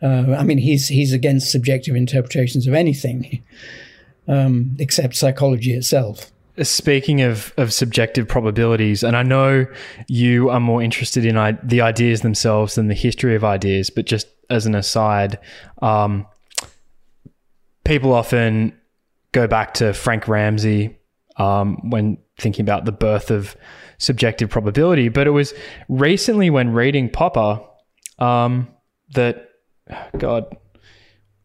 Uh, I mean, he's he's against subjective interpretations of anything *laughs* um, except psychology itself. Speaking of, of subjective probabilities, and I know you are more interested in I- the ideas themselves than the history of ideas, but just as an aside, um, people often go back to Frank Ramsey um, when thinking about the birth of subjective probability. But it was recently when reading Popper um, that, God,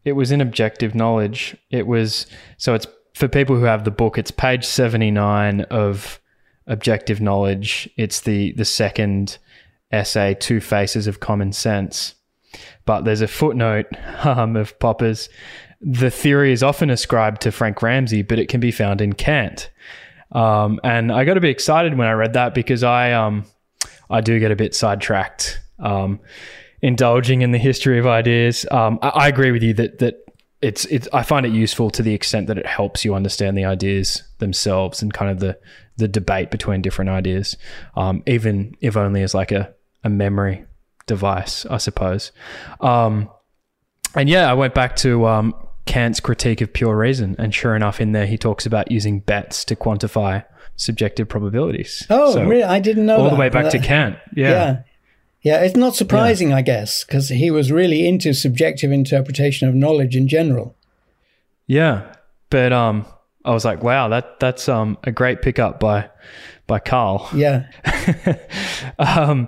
it was in objective knowledge. It was, so it's for people who have the book, it's page 79 of objective knowledge. It's the, the second essay, Two Faces of Common Sense. But there's a footnote *laughs* um, of Popper's. The theory is often ascribed to Frank Ramsey, but it can be found in Kant. Um, and I got to be excited when I read that because I um, I do get a bit sidetracked, um, indulging in the history of ideas. Um, I, I, agree with you that that it's it's I find it useful to the extent that it helps you understand the ideas themselves and kind of the the debate between different ideas, um, even if only as like a a memory device, I suppose. Um, and yeah, I went back to Kant's critique of pure reason. And sure enough, in there, he talks about using bets to quantify subjective probabilities. Oh, so really? I didn't know all that. the way back to Kant. Yeah. Yeah. Yeah, it's not surprising, yeah. I guess, because he was really into subjective interpretation of knowledge in general. Yeah, but um, I was like, wow, that that's um a great pickup by by Karl. Yeah. *laughs* um,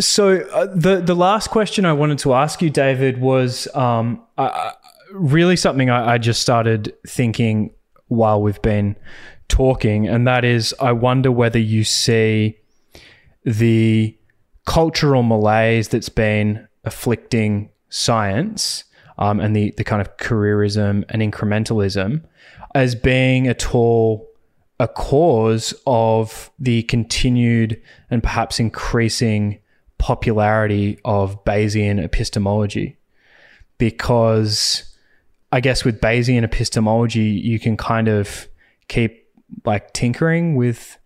so uh, the the last question I wanted to ask you, David, was um, uh, really something I, I, just started thinking while we've been talking, and that is, I wonder whether you see the cultural malaise that's been afflicting science um, and the the kind of careerism and incrementalism as being at all a cause of the continued and perhaps increasing popularity of Bayesian epistemology because I guess with Bayesian epistemology, you can kind of keep like tinkering with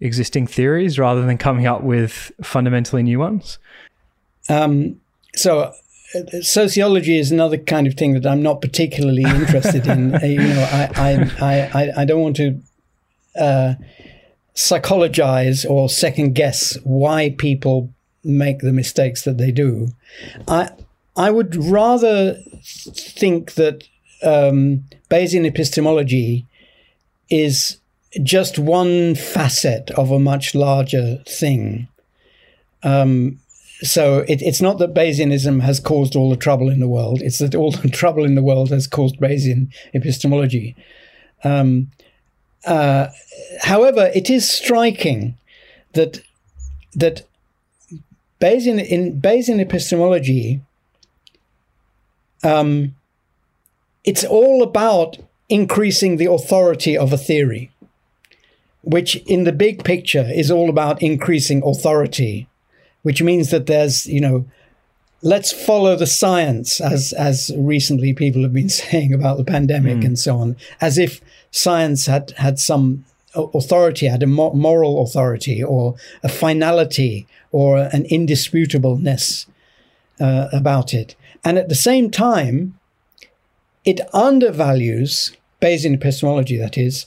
existing theories rather than coming up with fundamentally new ones. Um, so uh, sociology is another kind of thing that I'm not particularly interested in. *laughs* Uh, you know, I, I, I, I don't want to uh, psychologize or second guess why people make the mistakes that they do. I I would rather think that um, Bayesian epistemology is just one facet of a much larger thing. Um, so it, it's not that Bayesianism has caused all the trouble in the world; it's that all the *laughs* trouble in the world has caused Bayesian epistemology. Um, uh, however, it is striking that that Bayesian in Bayesian epistemology, um, it's all about increasing the authority of a theory, which in the big picture is all about increasing authority, which means that there's, you know, let's follow the science, as as recently people have been *laughs* saying about the pandemic mm. and so on, as if science had had some authority, had a moral authority or a finality or an indisputableness uh, about it. And at the same time, it undervalues, Bayesian epistemology that is,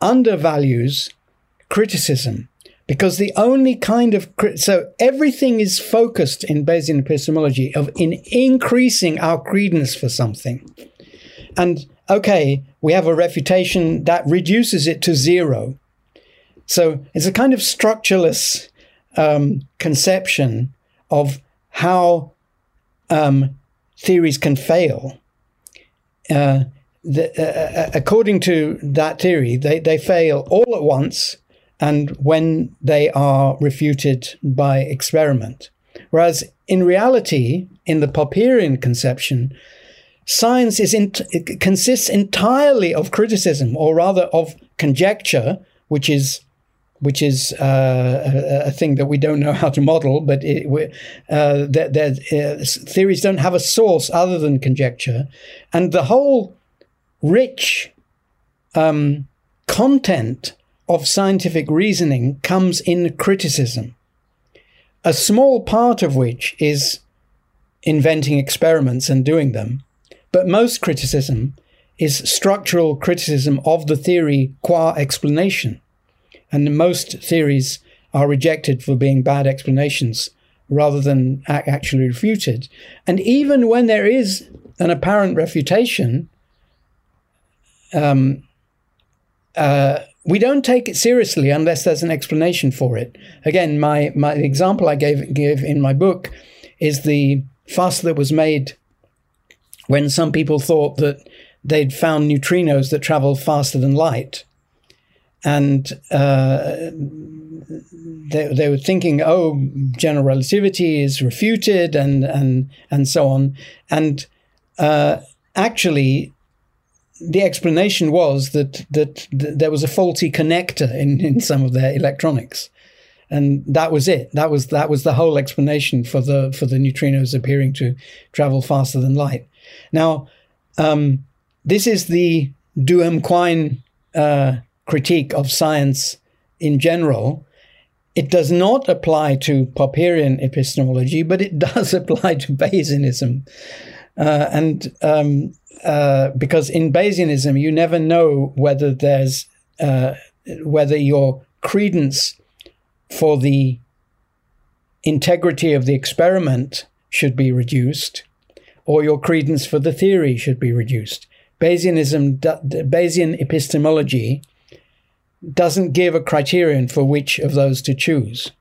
undervalues criticism because the only kind of so everything is focused in Bayesian epistemology of in increasing our credence for something. And okay, we have a refutation that reduces it to zero. So it's a kind of structureless um, conception of how um, theories can fail. Uh, the, uh, uh, according to that theory, they, they fail all at once and when they are refuted by experiment. Whereas in reality, in the Popperian conception, science is in, consists entirely of criticism, or rather of conjecture, which is which is uh, a, a, thing that we don't know how to model, but it, uh, that, that uh, theories don't have a source other than conjecture, and the whole rich um, content of scientific reasoning comes in criticism, a small part of which is inventing experiments and doing them, but most criticism is structural criticism of the theory qua explanation. And most theories are rejected for being bad explanations rather than actually refuted. And even when there is an apparent refutation, um, uh, we don't take it seriously unless there's an explanation for it. Again, my, my example I gave give in my book is the fuss that was made when some people thought that they'd found neutrinos that travel faster than light. And uh, they, they were thinking, oh, general relativity is refuted and, and, and so on. And uh, actually, the explanation was that, that, that there was a faulty connector in, in some of their electronics and that was it. That was that was the whole explanation for the for the neutrinos appearing to travel faster than light. Now, um, this is the Duhem Quine uh, critique of science in general. It does not apply to Popperian epistemology, but it *laughs* does apply to Bayesianism. Uh, and um, uh, because in Bayesianism, you never know whether there's uh, whether your credence for the integrity of the experiment should be reduced or your credence for the theory should be reduced. Bayesianism, Bayesian epistemology doesn't give a criterion for which of those to choose.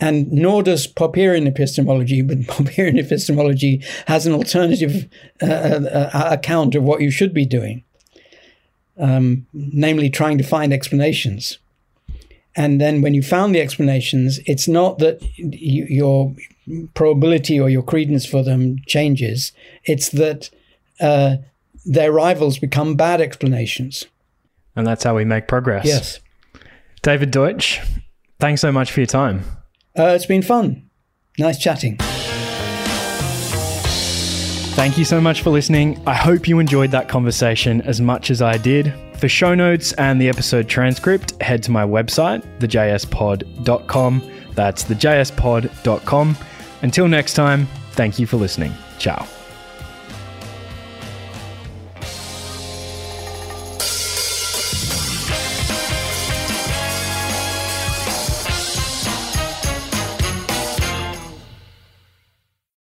And nor does Popperian epistemology, but *laughs* Popperian epistemology has an alternative uh, uh, uh, account of what you should be doing, um, namely trying to find explanations. And then when you found the explanations, it's not that you, your probability or your credence for them changes. It's that uh, their rivals become bad explanations. And that's how we make progress. Yes. David Deutsch, thanks so much for your time. Uh, it's been fun. Nice chatting. Thank you so much for listening. I hope you enjoyed that conversation as much as I did. For show notes and the episode transcript, head to my website, thejspod.com. That's thejspod.com. Until next time, thank you for listening. Ciao.